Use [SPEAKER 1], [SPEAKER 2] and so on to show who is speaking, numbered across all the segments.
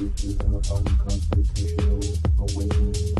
[SPEAKER 1] This is an unconstitutional awakening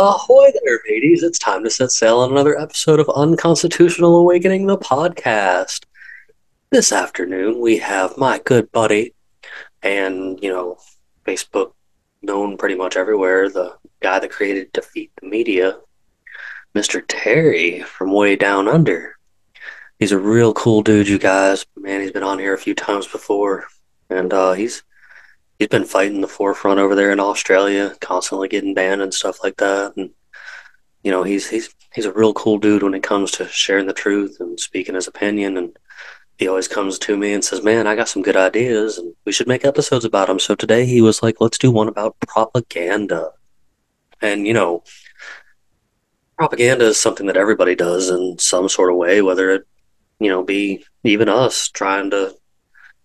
[SPEAKER 2] Ahoy there, mateys. It's time to set sail on another episode of Unconstitutional Awakening, the podcast. This afternoon, we have my good buddy and, you know, Facebook known pretty much everywhere, the guy that created Defeat the Media, Mr. Terry from Way Down Under. He's a real cool dude, you guys. Man, he's been on here a few times before, and uh, he's he's been fighting the forefront over there in Australia, constantly getting banned and stuff like that. And you know, he's he's he's a real cool dude when it comes to sharing the truth and speaking his opinion. And he always comes to me and says, "Man, I got some good ideas, and we should make episodes about them." So today he was like, "Let's do one about propaganda." And you know, propaganda is something that everybody does in some sort of way, whether it you know be even us trying to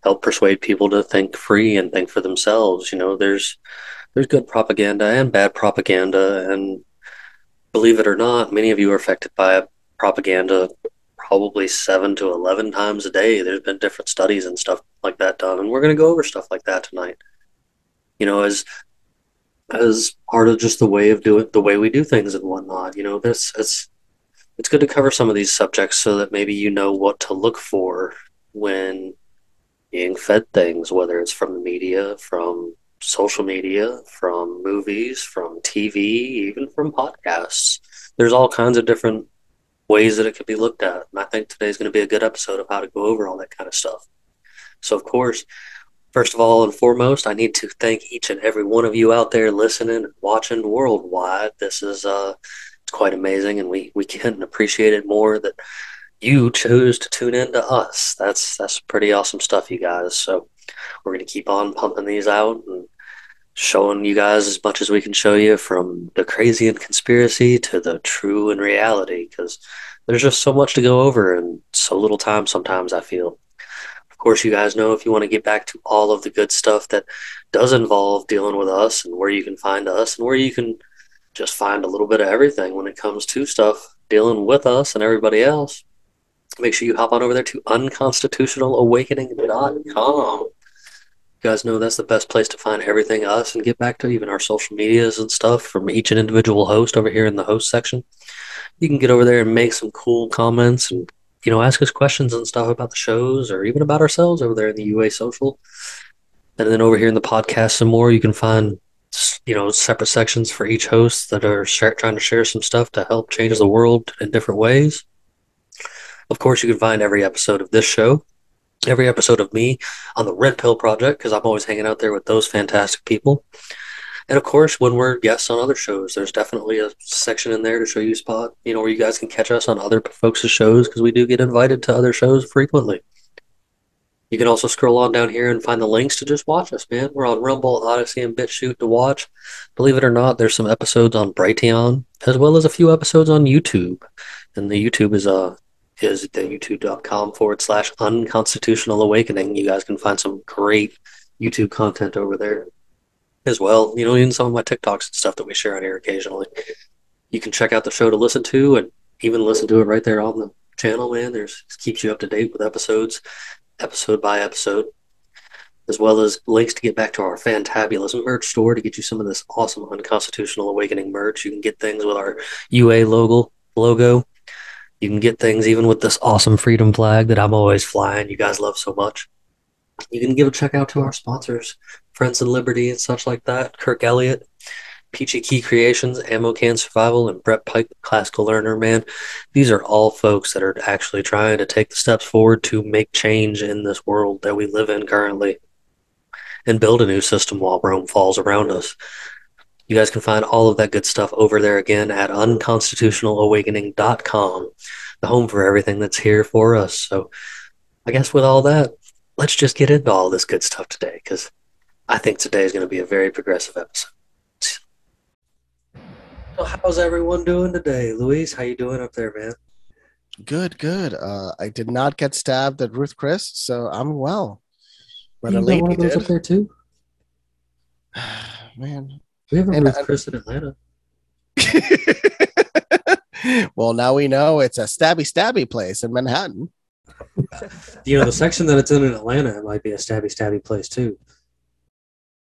[SPEAKER 2] help persuade people to think free and think for themselves. You know, there's there's good propaganda and bad propaganda, and believe it or not, many of you are affected by propaganda probably seven to eleven times a day. There's been different studies and stuff like that done, and we're going to go over stuff like that tonight. You know, as as part of just the way of doing the way we do things and whatnot. You know, this it's it's good to cover some of these subjects so that maybe you know what to look for when being fed things, whether it's from the media, from social media, from movies, from TV, even from podcasts. There's all kinds of different ways that it could be looked at. And I think today's going to be a good episode of how to go over all that kind of stuff. So, of course, first of all and foremost, I need to thank each and every one of you out there listening and watching worldwide. This is uh, it's quite amazing, and we we can't appreciate it more that you chose to tune in to us. That's that's pretty awesome stuff, you guys. So we're gonna keep on pumping these out and showing you guys as much as we can show you from the crazy and conspiracy to the true and reality because there's just so much to go over and so little time sometimes I feel. Of course, you guys know if you want to get back to all of the good stuff that does involve dealing with us and where you can find us and where you can just find a little bit of everything when it comes to stuff dealing with us and everybody else make sure you hop on over there to unconstitutionalawakening.com. You guys know that's the best place to find everything us and get back to even our social medias and stuff from each and individual host over here in the host section. You can get over there and make some cool comments and you know ask us questions and stuff about the shows or even about ourselves over there in the UA social. And then over here in the podcast some more you can find you know separate sections for each host that are trying to share some stuff to help change the world in different ways. Of course, you can find every episode of this show, every episode of me on the Red Pill Project, because I'm always hanging out there with those fantastic people. And of course, when we're guests on other shows, there's definitely a section in there to show you spot, you know, where you guys can catch us on other folks' shows, because we do get invited to other shows frequently. You can also scroll on down here and find the links to just watch us, man. We're on Rumble, Odysee, and BitChute to watch. Believe it or not, there's some episodes on Brighteon, as well as a few episodes on YouTube. And the YouTube is uh, is youtube.com forward slash unconstitutional awakening. You guys can find some great YouTube content over there as well. You know, even some of my TikToks and stuff that we share on here occasionally. You can check out the show to listen to and even listen to it right there on the channel, man. There's keeps you up to date with episodes, episode by episode. as well as links to get back to our fantabulous merch store to get you some of this awesome Unconstitutional Awakening merch. You can get things with our UA logo. Logo. You can get things even with this awesome freedom flag that I'm always flying. You guys love so much. You can give a check out to our sponsors, Friends and Liberty and such like that. Kirk Elliott, Peachy Ki Creations, Ammo Can Survival, and Brett Pike, Classical Learner, man. These are all folks that are actually trying to take the steps forward to make change in this world that we live in currently and build a new system while Rome falls around us. You guys can find all of that good stuff over there again at unconstitutionalawakening.com, the home for everything that's here for us. So, I guess with all that, let's just get into all this good stuff today because I think today is going to be a very progressive episode. So, how's everyone doing today, Luis? How you doing up there, man?
[SPEAKER 3] Good, good. Uh, I did not get stabbed at Ruth Chris, so I'm well. But
[SPEAKER 2] you
[SPEAKER 3] a lady
[SPEAKER 2] one of those
[SPEAKER 3] did.
[SPEAKER 2] up there too.
[SPEAKER 3] Man.
[SPEAKER 2] We have a
[SPEAKER 3] And
[SPEAKER 2] Ruth Chris in Atlanta.
[SPEAKER 3] well, now we know it's a stabby stabby place in Manhattan.
[SPEAKER 2] You know, the section that it's in in Atlanta it might be a stabby stabby place too.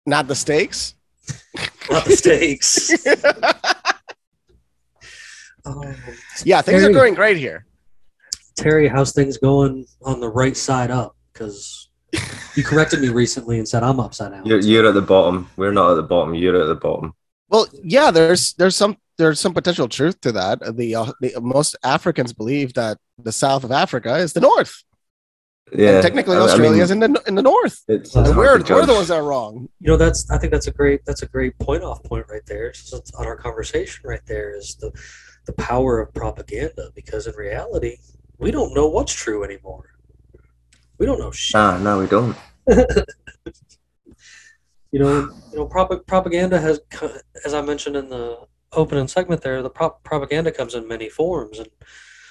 [SPEAKER 3] Not the steaks.
[SPEAKER 2] Not the steaks. oh,
[SPEAKER 3] yeah, things
[SPEAKER 2] Terry.
[SPEAKER 3] are going great here.
[SPEAKER 2] Terry, how's things going on the right side up? Because you corrected me recently and said I'm upside down.
[SPEAKER 4] You're, you're at the bottom. We're not at the bottom. You're at the bottom.
[SPEAKER 3] Well, yeah, there's there's some there's some potential truth to that. The, uh, the most Africans believe that the south of Africa is the north.
[SPEAKER 4] Yeah.
[SPEAKER 3] and technically,
[SPEAKER 4] I- I
[SPEAKER 3] Australia
[SPEAKER 4] mean,
[SPEAKER 3] is in the in the north.
[SPEAKER 4] It's, it's
[SPEAKER 3] we're we're the ones that are wrong.
[SPEAKER 2] You know, that's I think that's a great that's a great point off point right there. It's just on our conversation right there is the the power of propaganda because in reality we don't know what's true anymore. We don't know shit.
[SPEAKER 4] Nah, no, we don't.
[SPEAKER 2] you know, you know, prop- propaganda has, as I mentioned in the opening segment there, the prop- propaganda comes in many forms, and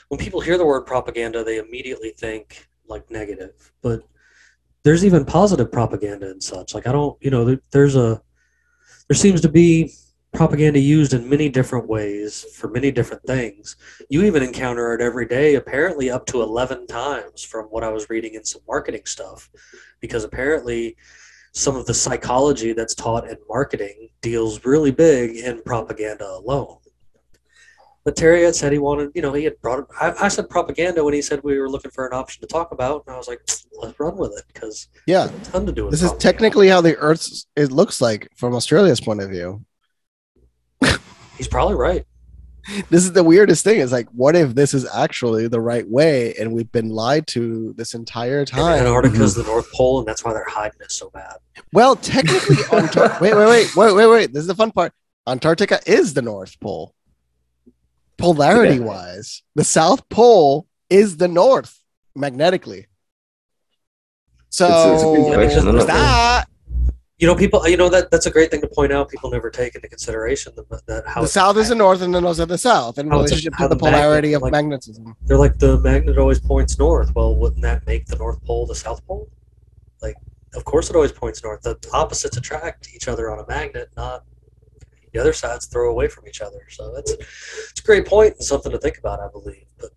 [SPEAKER 2] when people hear the word propaganda, they immediately think like negative. But there's even positive propaganda and such. Like I don't, you know, there, there's a, there seems to be propaganda used in many different ways for many different things. You even encounter it every day, apparently up to 11 times from what I was reading in some marketing stuff, because apparently some of the psychology that's taught in marketing deals really big in propaganda alone. But Terry had said he wanted, you know, he had brought. I, I said propaganda when he said we were looking for an option to talk about, and I was like, let's run with it because
[SPEAKER 3] Yeah,
[SPEAKER 2] a ton to do
[SPEAKER 3] this is technically how the Earth it looks like from Australia's point of view.
[SPEAKER 2] He's probably right.
[SPEAKER 3] this is the weirdest thing. Is like, what if this is actually the right way, and we've been lied to this entire
[SPEAKER 2] And
[SPEAKER 3] time?
[SPEAKER 2] Antarctica's mhm. the North Pole, and that's why they're hiding it so bad.
[SPEAKER 3] Well, technically, Antar- wait, wait, wait, wait, wait, wait. This is the fun part. Antarctica is the North Pole. Polarity wise, the South Pole is the North magnetically. So
[SPEAKER 4] It's- it's a good question,
[SPEAKER 3] that
[SPEAKER 2] You know, people. You know that that's a great thing to point out. People never take into consideration the, that how
[SPEAKER 3] the South is the North and the North is the South in
[SPEAKER 2] How a-
[SPEAKER 3] to the
[SPEAKER 2] the magnet,
[SPEAKER 3] polarity of
[SPEAKER 2] like-
[SPEAKER 3] magnetism.
[SPEAKER 2] They're like the magnet always points north. Well, wouldn't that make the North Pole the South Pole? Like, of course it always points north. The opposites attract each other on a magnet, not the other sides throw away from each other. So that's it's a great point and something to think about, I believe. But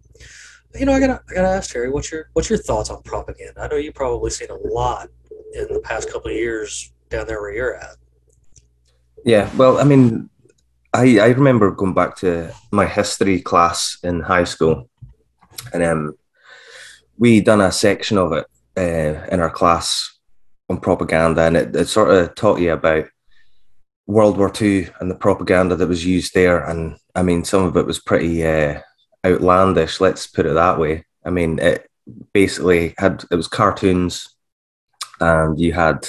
[SPEAKER 2] you know, I gotta I gotta ask Terry, what's your what's your thoughts on propaganda? I know you've probably seen a lot in the past couple of years down there where you're at.
[SPEAKER 4] Yeah, well, I mean, I I remember going back to my history class in high school, and um, we done a section of it uh, in our class on propaganda, and it, it sort of taught you about World War II and the propaganda that was used there, and I mean, some of it was pretty uh, outlandish. Let's put it that way. I mean, it basically had it was cartoons, and you had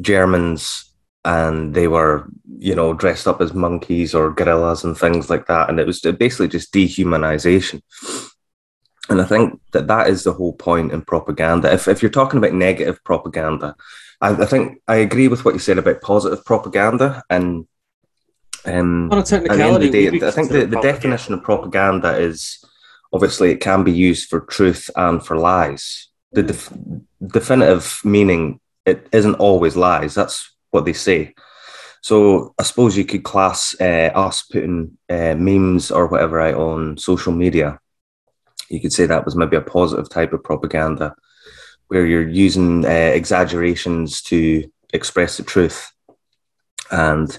[SPEAKER 4] Germans and they were, you know, dressed up as monkeys or gorillas and things like that. And it was basically just dehumanization. And I think that that is the whole point in propaganda. If, if you're talking about negative propaganda, I, I think I agree with what you said about positive propaganda. And um,
[SPEAKER 2] On a
[SPEAKER 4] at the end of
[SPEAKER 2] technicality,
[SPEAKER 4] day, I think the, the definition of propaganda is obviously it can be used for truth and for lies. The def- definitive meaning it isn't always lies. That's what they say. So I suppose you could class uh, us putting uh, memes or whatever out on social media. You could say that was maybe a positive type of propaganda. where you're using uh, exaggerations to express the truth. And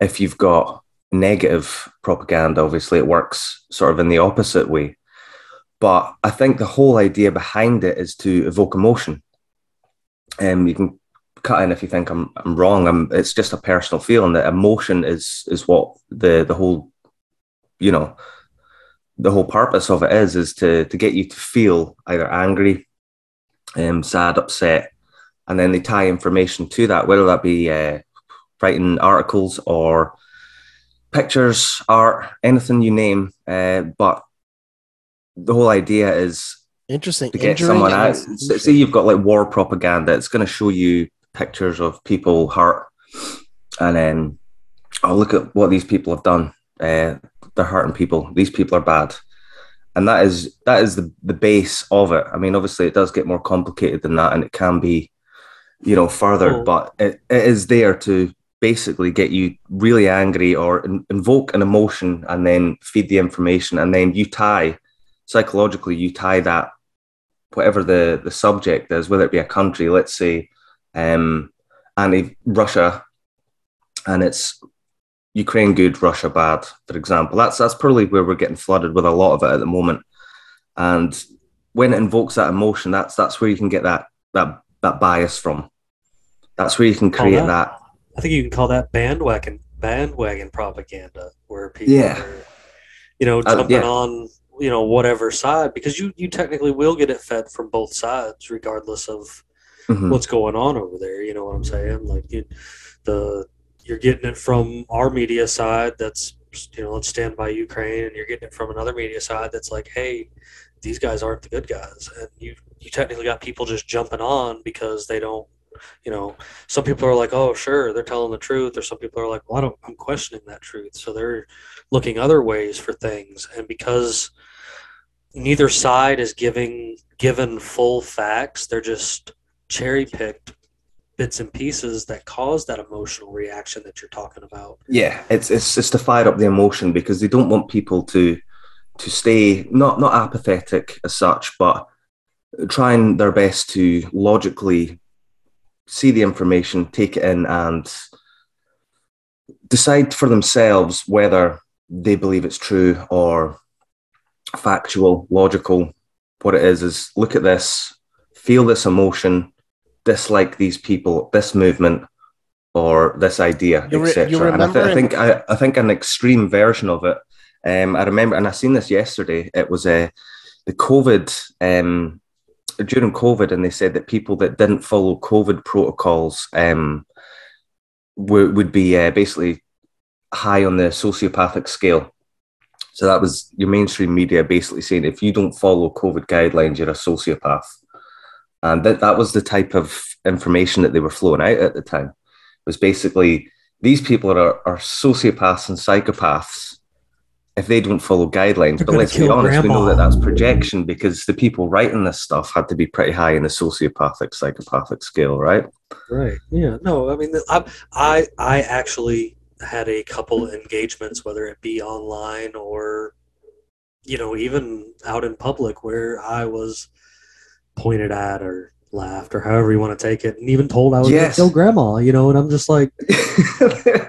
[SPEAKER 4] if you've got negative propaganda, obviously it works sort of in the opposite way. But I think the whole idea behind it is to evoke emotion. Um, you can cut in if you think I'm, I'm wrong. I'm, it's just a personal feeling that emotion is is what the the whole, you know, the whole purpose of it is is to to get you to feel either angry, um, sad, upset, and then they tie information to that, whether that be uh, writing articles or pictures, art, anything you name. Uh, but the whole idea is
[SPEAKER 3] Interesting.
[SPEAKER 4] to get someone out. Say you've got like war propaganda, it's going to show you pictures of people hurt, and then oh look at what these people have done. Uh, they're hurting people. These people are bad, and that is that is the the base of it. I mean, obviously, it does get more complicated than that, and it can be, you know, further.
[SPEAKER 2] Oh.
[SPEAKER 4] But it, it is there to basically get you really angry or in, invoke an emotion, and then feed the information, and then you tie psychologically you tie that whatever the the subject is, whether it be a country, let's say, um, anti Russia, and it's Ukraine good, Russia bad, for example. That's that's probably where we're getting flooded with a lot of it at the moment. And when it invokes that emotion, that's that's where you can get that that that bias from. That's where you can create
[SPEAKER 2] that-
[SPEAKER 4] that.
[SPEAKER 2] I think you can call that bandwagon bandwagon propaganda, where people
[SPEAKER 4] Yeah.
[SPEAKER 2] are, you know,
[SPEAKER 4] Uh,
[SPEAKER 2] jumping
[SPEAKER 4] yeah.
[SPEAKER 2] on you know whatever side because you you technically will get it fed from both sides regardless of
[SPEAKER 4] Mhm.
[SPEAKER 2] what's going on over there. You know what I'm saying? Like you, the you're getting it from our media side that's you know let's stand by Ukraine, and you're getting it from another media side that's like, hey, these guys aren't the good guys, and you you technically got people just jumping on because they don't. You know, some people are like, "Oh, sure, they're telling the truth," or some people are like, "Well, I don't, I'm questioning that truth." So they're looking other ways for things, and because neither side is giving given full facts, they're just cherry picked bits and pieces that cause that emotional reaction that you're talking about.
[SPEAKER 4] yeah it's it's it's to fire up the emotion because they don't want people to to stay not not apathetic as such but trying their best to logically see the information take it in and decide for themselves whether they believe it's true or factual logical what it is is look at this feel this emotion dislike these people this movement or this idea,
[SPEAKER 3] re-
[SPEAKER 4] etc. And I, th- I think I, I think an extreme version of it. Um, I remember, and I seen this yesterday. It was uh, the COVID um, during COVID, and they said that people that didn't follow COVID protocols um, would be uh, basically high on the sociopathic scale. So that was your mainstream media basically saying if you don't follow COVID guidelines, you're a sociopath. And that, that was the type of information that they were flowing out at the time. It Was basically these people are, are sociopaths and psychopaths if they don't follow guidelines.
[SPEAKER 2] They're
[SPEAKER 4] but let's be honest, we know that that's projection because the people writing this stuff had to be pretty high in the sociopathic, psychopathic scale, right?
[SPEAKER 2] Right. Yeah. No, I mean, I, I, I actually had a couple engagements, whether it be online or, you know, even out in public, where I was pointed at or laughed or however you want to take it, and even told I was going to kill grandma. You know, and I'm just like,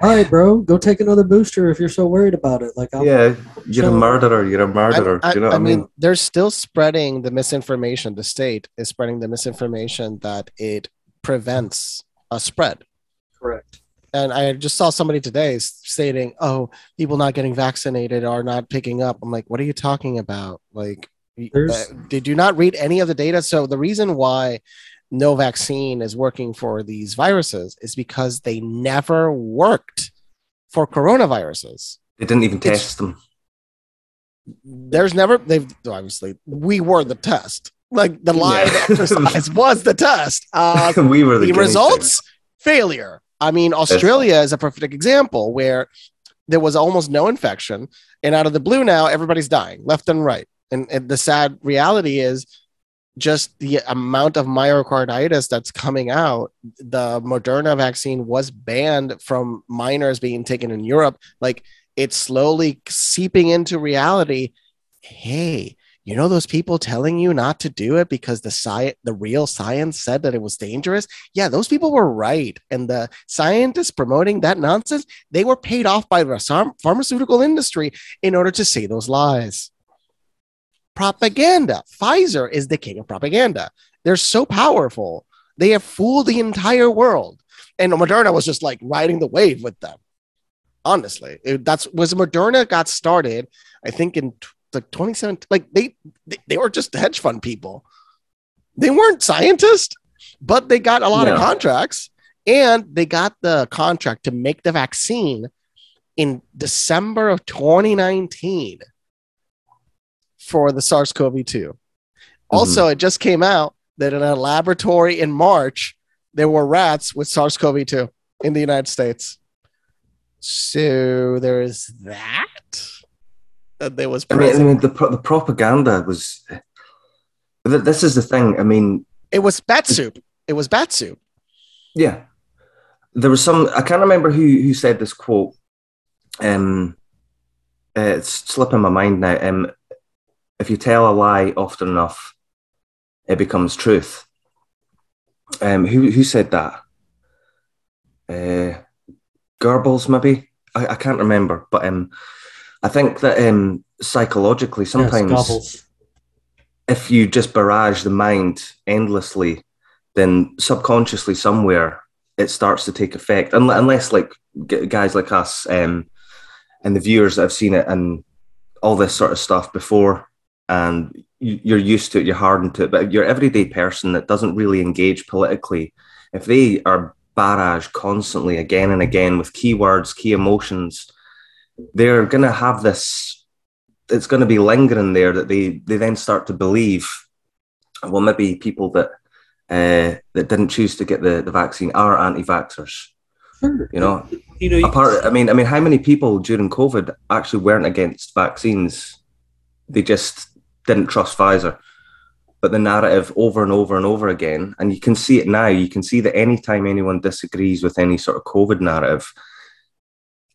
[SPEAKER 2] all right, bro, go take another booster if you're so worried about it. Like, I'm,
[SPEAKER 4] yeah, you're
[SPEAKER 2] So-
[SPEAKER 4] a murderer. You're a murderer.
[SPEAKER 3] I,
[SPEAKER 4] Do you know what
[SPEAKER 3] I
[SPEAKER 4] I
[SPEAKER 3] mean,
[SPEAKER 4] mean?
[SPEAKER 3] they're still spreading the misinformation. The state is spreading the misinformation that it prevents a spread.
[SPEAKER 2] correct.
[SPEAKER 3] And I just saw somebody today stating, "Oh, people not getting vaccinated are not picking up." I'm like, "What are you talking about?" Like, y-
[SPEAKER 2] There's-
[SPEAKER 3] uh, did you not read any of the data? So the reason why no vaccine is working for these viruses is because they never worked for coronaviruses.
[SPEAKER 4] They didn't even
[SPEAKER 3] it's-
[SPEAKER 4] test them.
[SPEAKER 3] there's never they've obviously we were the test like the live
[SPEAKER 4] Yeah.
[SPEAKER 3] exercise was the test uh
[SPEAKER 4] we were the,
[SPEAKER 3] the
[SPEAKER 4] guinea
[SPEAKER 3] results failure i mean australia is a perfect example where there was almost no infection and out of the blue now everybody's dying left and right and, and the sad reality is just the amount of myocarditis that's coming out the moderna vaccine was banned from minors being taken in europe. Like it's slowly seeping into reality. Hey you know those people telling you not to do it because the sci- the real science said that it was dangerous? Yeah those people were right. And the scientists promoting that nonsense they were paid off by the pharmaceutical industry in order to say those lies propaganda. Pfizer is the king of propaganda. They're so powerful. They have fooled the entire world. And moderna was just like riding the wave with them honestly. It- that's was moderna got started i think in t- like 27 like they, they they were just hedge fund people. They weren't scientists but they got a lot of contracts. And they got the contract to make the vaccine in december of 2019 for the sars-cov-2 also it just came out that in a laboratory in march there were rats with sars-cov-2 in the united states so there is that and there was
[SPEAKER 4] I mean, I mean the pro- the propaganda was. This is the thing. I mean,
[SPEAKER 3] It was bat soup. It was bat soup.
[SPEAKER 4] yeah, there was some. I can't remember who who said this quote. Um, uh, it's slipping my mind now. Um, if you tell a lie often enough, it becomes truth. Um, who who said that? Uh, Goebbels, maybe. I, I can't remember, but um, I think that um, psychologically, sometimes
[SPEAKER 2] Yes,
[SPEAKER 4] if you just barrage the mind endlessly, then subconsciously somewhere it starts to take effect. Unless, unless like g- guys like us um, and the viewers that have seen it and all this sort of stuff before, and you- you're used to it, you're hardened to it. But your everyday person that doesn't really engage politically, if they are barraged constantly again and again with keywords, key emotions, they're going to have this it's going to be lingering there that they they then start to believe well maybe people that uh, that didn't choose to get the, the vaccine are anti-vaxxers
[SPEAKER 2] Sure.
[SPEAKER 4] you know
[SPEAKER 2] you know, you,
[SPEAKER 4] apart i mean i mean how many people during covid actually weren't against vaccines they just didn't trust pfizer. But the narrative over and over and over again and you can see it now you can see that anytime anyone disagrees with any sort of covid narrative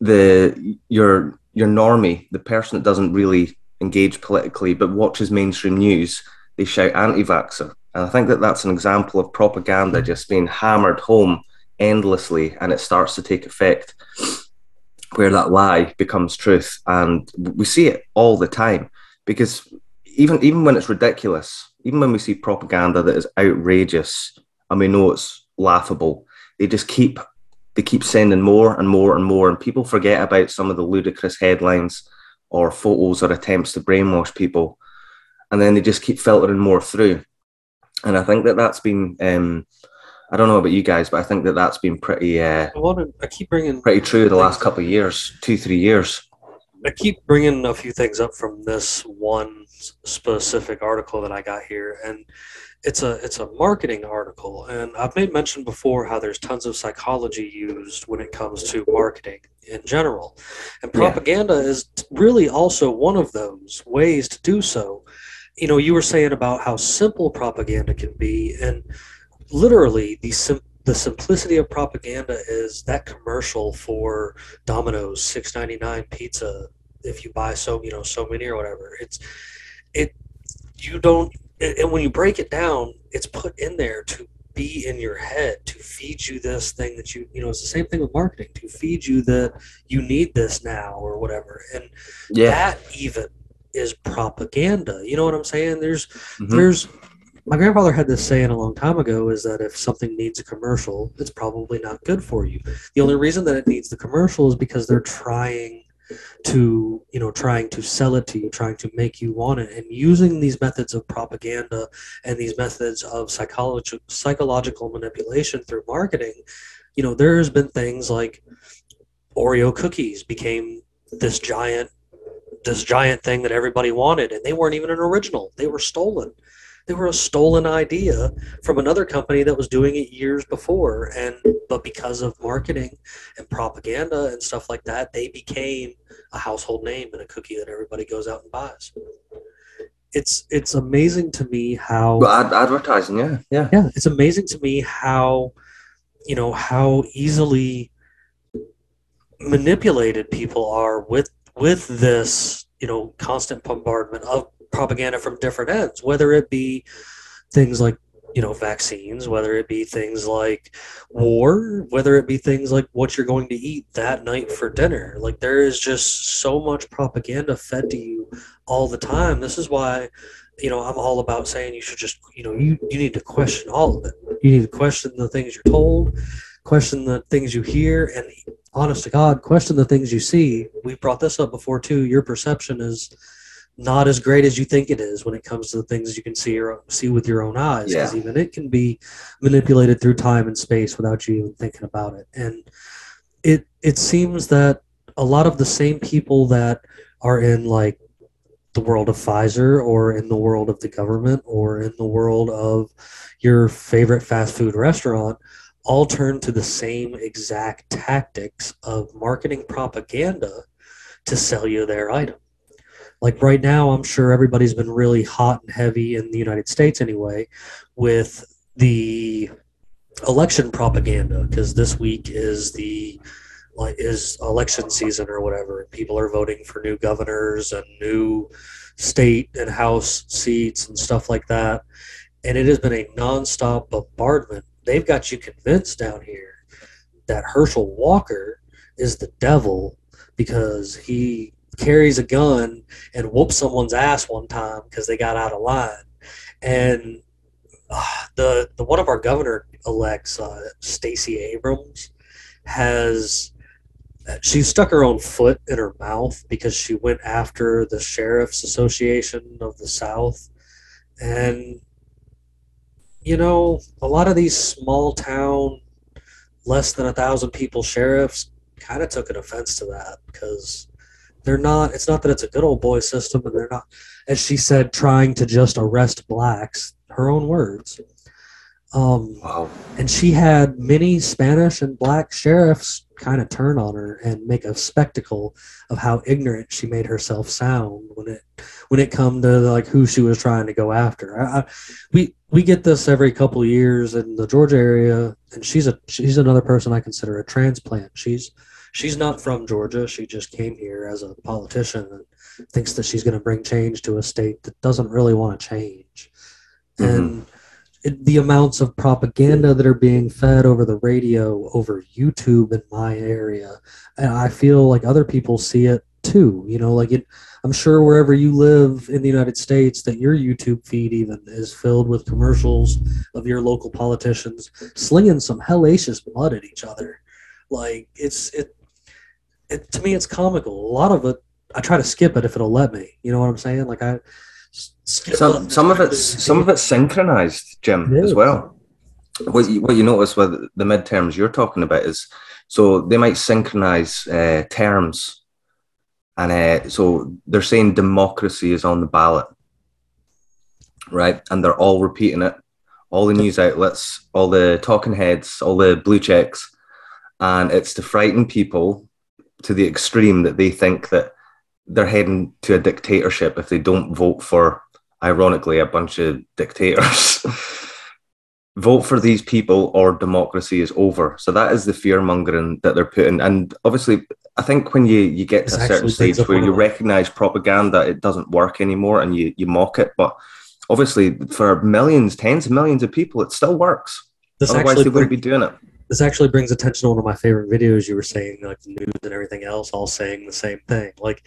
[SPEAKER 4] the your your normie the person that doesn't really engage politically but watches mainstream news they shout anti-vaxxer. And i think that that's an example of propaganda hmm. just being hammered home endlessly and it starts to take effect where that lie becomes truth. And we see it all the time because even even when it's ridiculous even when we see propaganda that is outrageous and we know it's laughable they just keep they keep sending more and more and more and people forget about some of the ludicrous headlines or photos or attempts to brainwash people and then they just keep filtering more through and i think that that's been um, i don't know about you guys but i think that that's been pretty uh,
[SPEAKER 2] I to. I keep bringing.
[SPEAKER 4] pretty true the last couple of years, two three years.
[SPEAKER 2] I keep bringing a few things up from this one specific article that I got here, and it's a it's a marketing article. And I've made mention before how there's tons of psychology used when it comes to marketing in general, and
[SPEAKER 4] Yeah.
[SPEAKER 2] propaganda is really also one of those ways to do so. You know, you were saying about how simple propaganda can be, and literally the sim- the simplicity of propaganda is that commercial for Domino's six ninety nine pizza if you buy so you know so many or whatever. It's it you don't and and when you break it down, it's put in there to be in your head to feed you this thing that you you know it's the same thing with marketing to feed you that you need this now or whatever. And
[SPEAKER 4] Yeah,
[SPEAKER 2] that even is propaganda. You know what i'm saying? There's
[SPEAKER 4] Mhm.
[SPEAKER 2] there's my grandfather had this saying a long time ago is that if something needs a commercial it's probably not good for you. The only reason that it needs the commercial is because they're trying to you know trying to sell it to you trying to make you want it. And using these methods of propaganda and these methods of psychology psychological manipulation through marketing you know there's been things like oreo cookies became this giant this giant thing that everybody wanted and they weren't even an original. They were stolen they were a stolen idea from another company that was doing it years before. And but because of marketing and propaganda and stuff like that they became a household name and a cookie that everybody goes out and buys. It's it's amazing to me how
[SPEAKER 4] ad- advertising, yeah, yeah,
[SPEAKER 2] yeah it's amazing to me how you know how easily manipulated people are with with this you know constant bombardment of propaganda from different ends, whether it be things like you know vaccines, whether it be things like war, whether it be things like what you're going to eat that night for dinner. Like there is just so much propaganda fed to you all the time. This is why you know I'm all about saying you should just you know you you need to question all of it. You need to question the things you're told, question the things you hear, and honest to God, question the things you see. We brought this up before too. Your perception is not as great as you think it is when it comes to the things you can see or see with your own eyes. Because
[SPEAKER 4] Yeah.
[SPEAKER 2] even it can be manipulated through time and space without you even thinking about it. And it it seems that a lot of the same people that are in like the world of Pfizer or in the world of the government or in the world of your favorite fast food restaurant all turn to the same exact tactics of marketing propaganda to sell you their item. Like right now, I'm sure everybody's been really hot and heavy in the United States anyway with the election propaganda because this week is the like is election season or whatever and people are voting for new governors and new state and house seats and stuff like that. And it has been a nonstop bombardment. They've got you convinced down here that Herschel Walker is the devil because he carries a gun and whoops someone's ass one time because they got out of line. And uh, the the one of our governor elects uh, Stacey Abrams has she stuck her own foot in her mouth because she went after the sheriff's association of the south. And you know a lot of these small town less than a thousand people sheriffs kind of took an offense to that because they're not it's not that it's a good old boy system and they're not as she said trying to just arrest blacks her own words um,
[SPEAKER 4] Wow.
[SPEAKER 2] and she had many Spanish and black sheriffs kind of turn on her and make a spectacle of how ignorant she made herself sound when it when it come to like who she was trying to go after. I, I, we we get this every couple of years in the Georgia area, and she's a she's another person I consider a transplant. She's she's not from Georgia. She just came here as a politician and thinks that she's going to bring change to a state that doesn't really want to change. Mm-hmm. And it, the amounts of propaganda that are being fed over the radio, over YouTube in my area, and I feel like other people see it too. You know, like it. I'm sure wherever you live in the United States, that your YouTube feed even is filled with commercials of your local politicians slinging some hellacious blood at each other. Like it's it. It to me, it's comical. A lot of it, I try to skip it if it'll let me. You know what I'm saying? Like I. Skip
[SPEAKER 4] Some
[SPEAKER 2] it.
[SPEAKER 4] some of it's some of it's synchronized, Jim,
[SPEAKER 2] It
[SPEAKER 4] as well. What you, what you notice with the midterms you're talking about is so they might synchronize uh, terms, and uh, so they're saying democracy is on the ballot, right? And they're all repeating it, all the news outlets, all the talking heads, all the blue checks, and it's to frighten people to the extreme that they think that they're heading to a dictatorship if they don't vote for ironically, a bunch of dictators. Vote for these people or democracy is over. So that is the fear mongering that they're putting. And obviously, I think when you, you get to a certain stage where you recognize propaganda, it doesn't work anymore and you, you mock it. But obviously, for millions, tens of millions of people, it still works.
[SPEAKER 2] This
[SPEAKER 4] Otherwise, they wouldn't be doing it.
[SPEAKER 2] This actually brings attention to one of my favorite videos you were saying like the news and everything else all saying the same thing like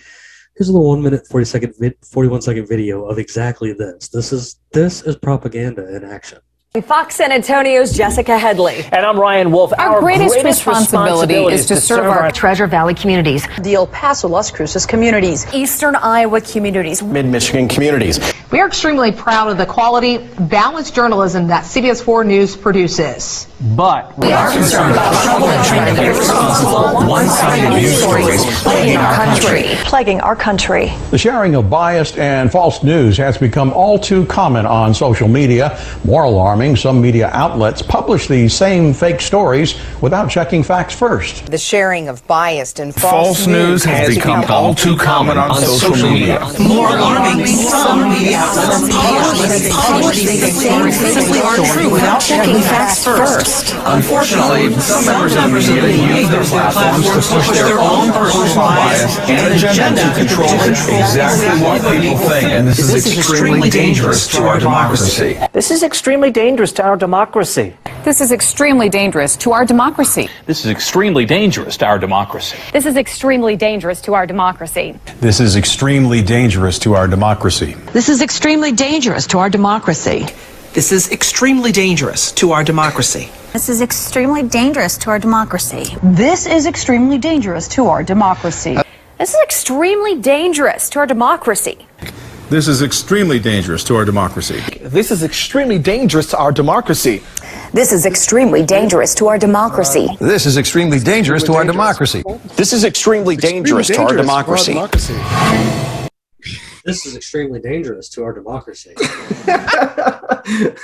[SPEAKER 2] here's a little one minute 40 second vid- 41 second video of exactly this this is this is propaganda in action
[SPEAKER 5] Fox San Antonio's Jessica Headley.
[SPEAKER 6] And I'm Ryan Wolf.
[SPEAKER 7] Our, greatest, responsibility, is to serve our
[SPEAKER 8] Treasure Valley communities,
[SPEAKER 9] the El Paso, Las Cruces communities.
[SPEAKER 5] Eastern Iowa communities.
[SPEAKER 6] mid Michigan communities.
[SPEAKER 8] We are extremely proud of the quality, balanced journalism that CBS 4 News produces.
[SPEAKER 6] But
[SPEAKER 8] We are concerned about trouble and trying to get responsible, one-sided news stories plaguing our country.
[SPEAKER 5] Plaguing our country.
[SPEAKER 10] The sharing of biased and false news has become all too common on social media. More alarming, some media outlets publish these same fake stories without checking facts first.
[SPEAKER 7] The sharing of biased and
[SPEAKER 11] False news has become all too common on social media.
[SPEAKER 8] More alarming, some media outlets publish the same fake stories simply aren't true without checking facts first. Interest. Unfortunately, some members of the media use their platforms to push their own personal bias and agenda to control exactly what people think, and this is extremely dangerous to our democracy.
[SPEAKER 12] This is extremely dangerous to our democracy.
[SPEAKER 13] This is extremely dangerous to our democracy.
[SPEAKER 14] This is extremely dangerous to our democracy.
[SPEAKER 15] This is extremely dangerous to our democracy.
[SPEAKER 16] This is extremely dangerous to our democracy.
[SPEAKER 17] This is extremely dangerous to our democracy.
[SPEAKER 18] This is extremely dangerous to our democracy.
[SPEAKER 19] This is extremely dangerous to our democracy.
[SPEAKER 9] This is extremely dangerous to our democracy.
[SPEAKER 15] This is extremely dangerous to our democracy.
[SPEAKER 16] This is extremely dangerous to our democracy.
[SPEAKER 20] This is extremely dangerous to our democracy.
[SPEAKER 21] This is extremely dangerous to our democracy.
[SPEAKER 16] This is extremely dangerous to our democracy.
[SPEAKER 20] This is extremely dangerous to our democracy.
[SPEAKER 2] This is extremely dangerous to our democracy.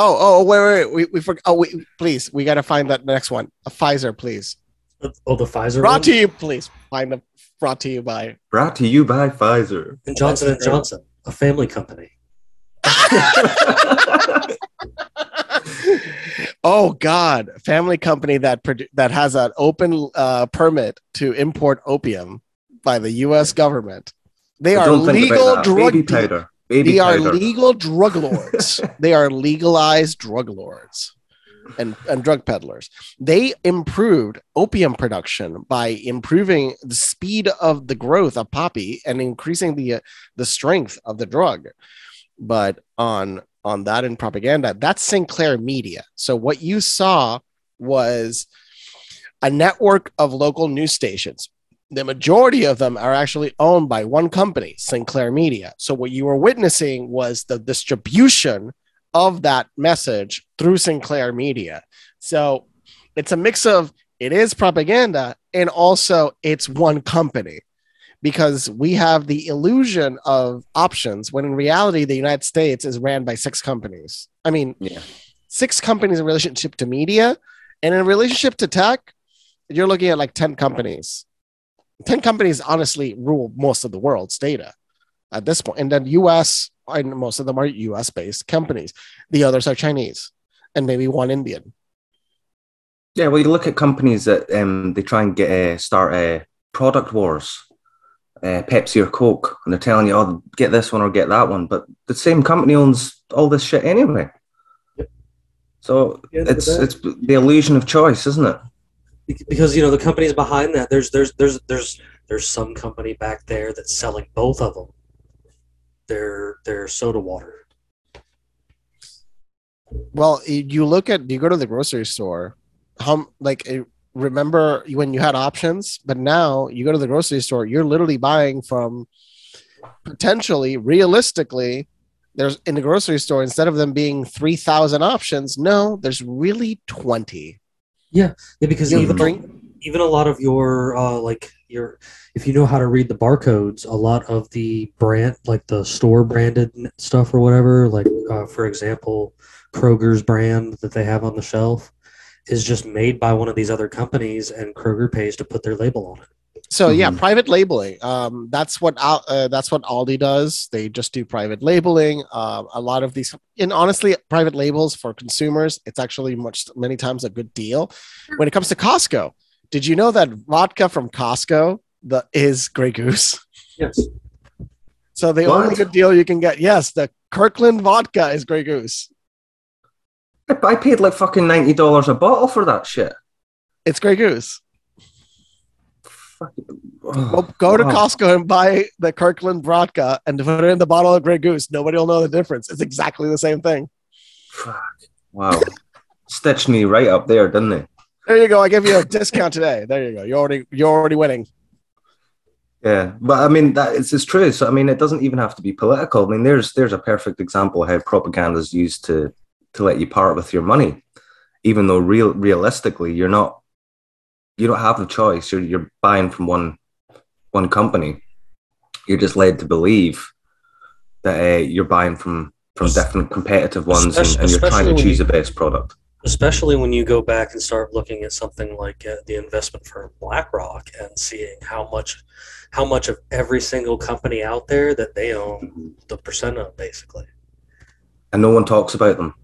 [SPEAKER 3] Oh, oh, wait, wait, wait. We, we forgot. Oh, we, please, we got to find that next one. A Pfizer, please.
[SPEAKER 2] Oh, the Pfizer.
[SPEAKER 3] Brought
[SPEAKER 2] one?
[SPEAKER 3] to you, please. Find the brought to you by.
[SPEAKER 4] Brought to you by Pfizer.
[SPEAKER 2] And Johnson and Johnson, a family company.
[SPEAKER 3] Oh God, family company that produ- that has an open uh, permit to import opium by the U.S. government. They
[SPEAKER 4] But
[SPEAKER 3] are legal drug.
[SPEAKER 4] Baby powder. Baby
[SPEAKER 3] they are legal drug lords. they are legalized drug lords and, and drug peddlers. They improved opium production by improving the speed of the growth of poppy and increasing the uh, the strength of the drug. But on on that in propaganda, that's Sinclair Media. So what you saw was a network of local news stations. The majority of them are actually owned by one company, Sinclair Media. So what you were witnessing was the distribution of that message through Sinclair Media. So it's a mix of it is propaganda and also it's one company because we have the illusion of options when in reality the United States is ran by six companies. I mean,
[SPEAKER 4] yeah.
[SPEAKER 3] six companies in relationship to media and in relationship to tech, you're looking at like 10 companies. 10 companies honestly rule most of the world's data at this point. And then US, and most of them are US based companies. The others are Chinese and maybe one Indian.
[SPEAKER 4] Yeah, well, you look at companies that um, they try and get uh, start uh, product wars, uh, Pepsi or Coke, and they're telling you, "Oh, get this one or get that one," but the same company owns all this shit anyway. So it's it's the illusion of choice, isn't it?
[SPEAKER 2] Because you know the companies behind that there's there's there's there's there's some company back there that's selling both of them their their soda water
[SPEAKER 3] Well, you look at you go to the grocery store, how like eh, remember when you had options, but now you go to the grocery store, you're literally buying from potentially realistically there's in the grocery store instead of them being 3000 options, no, there's really 20.
[SPEAKER 2] Yeah yeah because
[SPEAKER 3] You
[SPEAKER 2] even
[SPEAKER 3] drink-
[SPEAKER 2] even a lot of your uh like your if you know how to read the barcodes a lot of the brand like the store branded stuff or whatever like uh, for example kroger's brand that they have on the shelf is just made by one of these other companies and kroger pays to put their label on it
[SPEAKER 3] So yeah,
[SPEAKER 4] Mhm.
[SPEAKER 3] private labeling. Um, that's what uh, that's what Aldi does. They just do private labeling. Uh, a lot of these, and honestly, private labels for consumers, it's actually much many times a good deal. When it comes to Costco, did you know that vodka from Costco the is Grey Goose?
[SPEAKER 2] yes
[SPEAKER 3] So the
[SPEAKER 4] What?
[SPEAKER 3] only good deal you can get, yes, the Kirkland vodka is Grey Goose.
[SPEAKER 4] I, I paid like fucking ninety dollars a bottle for that shit.
[SPEAKER 3] It's Grey Goose.
[SPEAKER 4] Oh,
[SPEAKER 3] Go, go to. Costco and buy the Kirkland vodka and put it in the bottle of Grey Goose. Nobody will know the difference. It's exactly the same thing. Fuck.
[SPEAKER 4] Wow, stitched me right up there, didn't they?
[SPEAKER 3] There you go. I give you a discount today. There you go. You're already you're already winning.
[SPEAKER 4] Yeah, but I mean that it's, it's true. So I mean, it doesn't even have to be political. I mean, there's there's a perfect example of how propaganda is used to to let you part with your money, even though real realistically you're not you don't have the choice. You're you're buying from one one company. You're just led to believe that uh, you're buying from from different competitive ones, and, and you're trying to choose the best product.
[SPEAKER 2] especially when you go back and start looking at something like uh, the investment firm BlackRock and seeing how much how much of every single company out there that they own the percent of basically
[SPEAKER 4] And no one talks about them.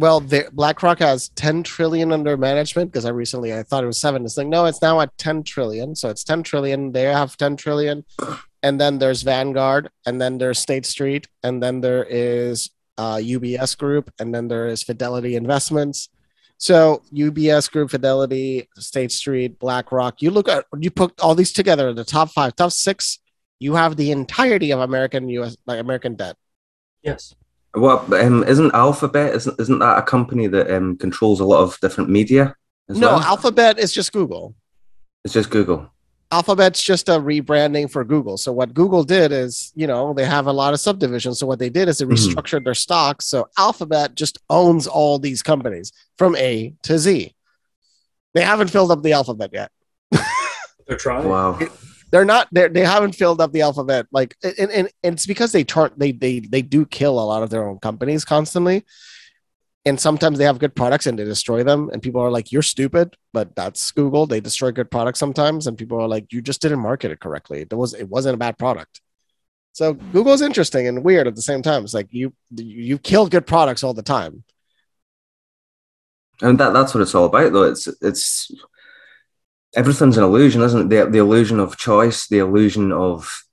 [SPEAKER 3] Well, BlackRock has 10 trillion under management because I recently I thought it was seven. It's like no, it's now at 10 trillion. So it's 10 trillion. They have 10 trillion, and then there's Vanguard, and then there's State Street, and then there is uh, UBS Group, and then there is Fidelity Investments. So UBS Group, Fidelity, State Street, BlackRock. You look at you put all these together, the top five, top six. You have the entirety of American U.S. like American debt.
[SPEAKER 2] Yes.
[SPEAKER 4] What um, isn't Alphabet? Isn't isn't that a company that um, controls a lot of different media?
[SPEAKER 3] No,
[SPEAKER 4] well?
[SPEAKER 3] Alphabet is just Google.
[SPEAKER 4] it's just Google.
[SPEAKER 3] Alphabet's just a rebranding for Google. So what Google did is, you know, they have a lot of subdivisions. So what they did is they
[SPEAKER 4] Mhm.
[SPEAKER 3] restructured their stocks. So Alphabet just owns all these companies from A to Z. They haven't filled up the alphabet yet.
[SPEAKER 2] They're trying.
[SPEAKER 4] Wow.
[SPEAKER 3] They're not. They they haven't filled up the alphabet. Like, and, and, and it's because they turn they they they do kill a lot of their own companies constantly. And sometimes they have good products and they destroy them. And people are like, "You're stupid," but that's Google. They destroy good products sometimes, and people are like, "You just didn't market it correctly. It was it wasn't a bad product." So Google's interesting and weird at the same time. It's like you you kill good products all the time.
[SPEAKER 4] And that that's what it's all about, though. It's it's everything's an illusion, isn't it? The the illusion of choice, the illusion of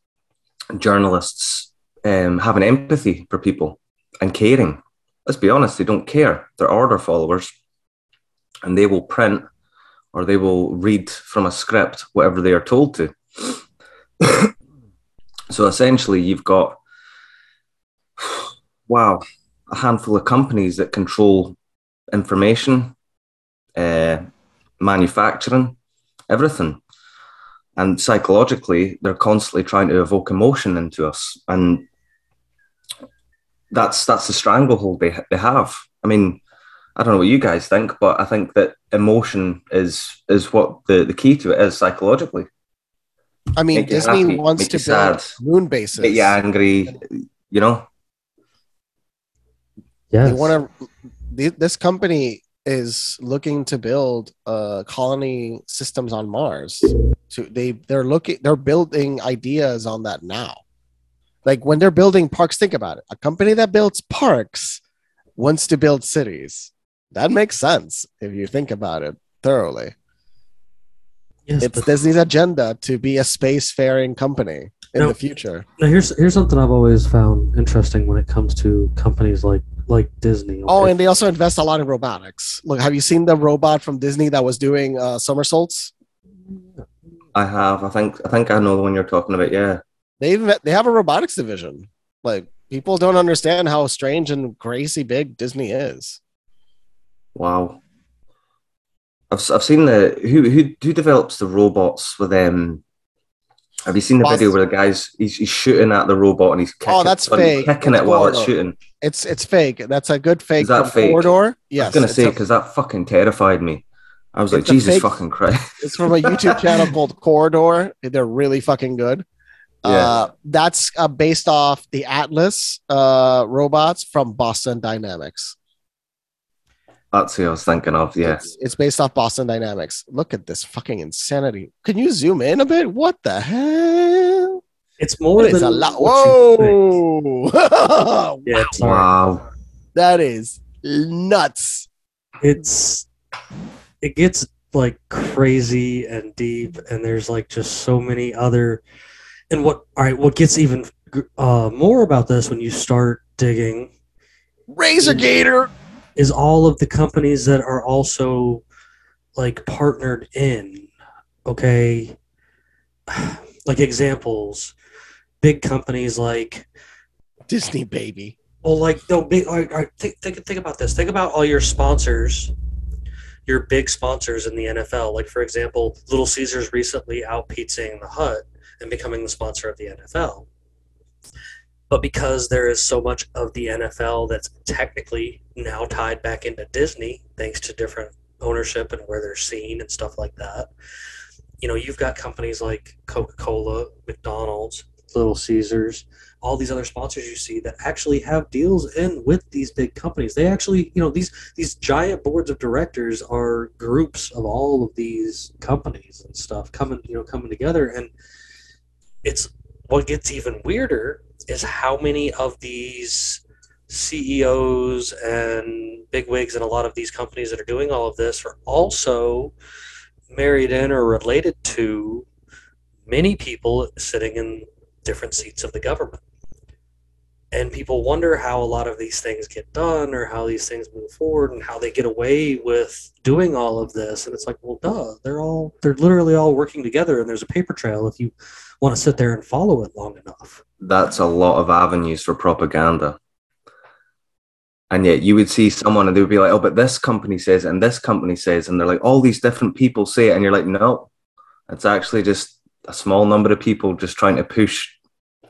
[SPEAKER 4] journalists um, having empathy for people and caring. Let's be honest, they don't care. They're order followers, and they will print or they will read from a script whatever they are told to. so essentially, you've got wow, a handful of companies that control information, uh, manufacturing, everything. And psychologically, they're constantly trying to evoke emotion into us, and that's that's the stranglehold they they have. I mean, I don't know what you guys think, but I think that emotion is is what the, the key to it is psychologically.
[SPEAKER 3] I mean,
[SPEAKER 4] Make
[SPEAKER 3] Disney
[SPEAKER 4] happy,
[SPEAKER 3] wants to build
[SPEAKER 4] sad,
[SPEAKER 3] moon bases.
[SPEAKER 4] Get you angry, you know.
[SPEAKER 2] Yes.
[SPEAKER 3] They want to. This company is looking to build uh, colony systems on Mars. To they they're looking they're building ideas on that now. Like when they're building parks, think about it. A company that builds parks wants to build cities. That makes sense if you think about it thoroughly.
[SPEAKER 2] Yes,
[SPEAKER 3] it's
[SPEAKER 2] but-
[SPEAKER 3] Disney's agenda to be a spacefaring company in
[SPEAKER 2] No.
[SPEAKER 3] the future.
[SPEAKER 2] Now here's here's something I've always found interesting when it comes to companies like like Disney.
[SPEAKER 3] Oh, and they also invest a lot in robotics. Look, have you seen the robot from Disney that was doing uh, somersaults?
[SPEAKER 4] I have. I think. I think I know the one you're talking about. Yeah.
[SPEAKER 3] They inve- they have a robotics division. Like people don't understand how strange and crazy big Disney is.
[SPEAKER 4] Wow. I've, s- I've seen the who who who develops the robots with um. Have you seen the
[SPEAKER 3] Boss-
[SPEAKER 4] video where the guy's he's, he's shooting at the robot and he's kicking,
[SPEAKER 3] oh, that's fake.
[SPEAKER 4] kicking
[SPEAKER 3] That's
[SPEAKER 4] it while it's shooting?
[SPEAKER 3] It's it's fake. That's a good fake.
[SPEAKER 4] Is that fake?
[SPEAKER 3] Corridor?
[SPEAKER 4] I
[SPEAKER 3] Yes.
[SPEAKER 4] was gonna
[SPEAKER 3] it's
[SPEAKER 4] say because that fucking terrified me. I was like,
[SPEAKER 3] It's a
[SPEAKER 4] Jesus
[SPEAKER 3] fake-
[SPEAKER 4] fucking Christ.
[SPEAKER 3] It's from a YouTube channel called Corridor. They're really fucking good. Uh, that's uh, based off the Atlas uh, robots from Boston Dynamics.
[SPEAKER 4] That's who I was thinking of. Yeah.
[SPEAKER 3] It's, it's based off Boston Dynamics. Look at this fucking insanity. Can you zoom in a bit? What the hell?
[SPEAKER 2] It's more
[SPEAKER 3] That is
[SPEAKER 2] than
[SPEAKER 3] a lot. Whoa!
[SPEAKER 2] Yeah.
[SPEAKER 4] Wow.
[SPEAKER 3] that is nuts.
[SPEAKER 2] it's it gets like crazy and deep and there's like just so many other and what all right what gets even uh more about this when you start digging
[SPEAKER 3] Razor Gator.
[SPEAKER 2] Is all of the companies that are also like partnered in okay? Like examples. Big companies like
[SPEAKER 3] Disney baby.
[SPEAKER 2] well like no big all right, all right, think, think, think about this. Think about all your sponsors your big sponsors in the NFL like for example Little Caesars recently out pizzaing the hut and becoming the sponsor of the NFL but because there is so much of the NFL that's technically now tied back into Disney, thanks to different ownership and where they're seen and stuff like that, you know, you've got companies like Coca Cola, McDonald's, Little Caesars, all these other sponsors you see that actually have deals in with these big companies. They actually, you know, these these giant boards of directors are groups of all of these companies and stuff coming, you know, coming together. And it's what gets even weirder is how many of these CEOs and bigwigs and a lot of these companies that are doing all of this are also married in or related to many people sitting in different seats of the government. And people wonder how a lot of these things get done or how these things move forward and how they get away with doing all of this. And it's like, well, duh, they're all, they're literally all working together and there's a paper trail if you want to sit there and follow it long enough.
[SPEAKER 4] That's a lot of avenues for propaganda. And yet you would see someone and they would be like, oh, but this company says, and this company says, and they're like, all these different people say it. And you're like, no, it's actually just a small number of people just trying to push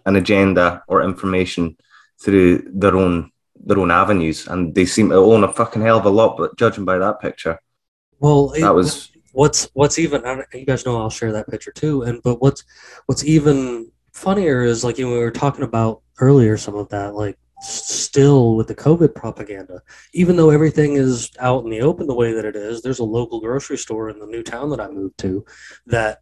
[SPEAKER 4] an agenda or information through their own their own avenues, and they seem to own a fucking hell of a lot. But judging by that picture,
[SPEAKER 2] well,
[SPEAKER 4] that was
[SPEAKER 2] what's what's even. You guys know I'll share that picture too. And but what's what's even funnier is like you know, we were talking about earlier some of that like still with the COVID propaganda, even though everything is out in the open the way that it is, there's a local grocery store in the new town that I moved to that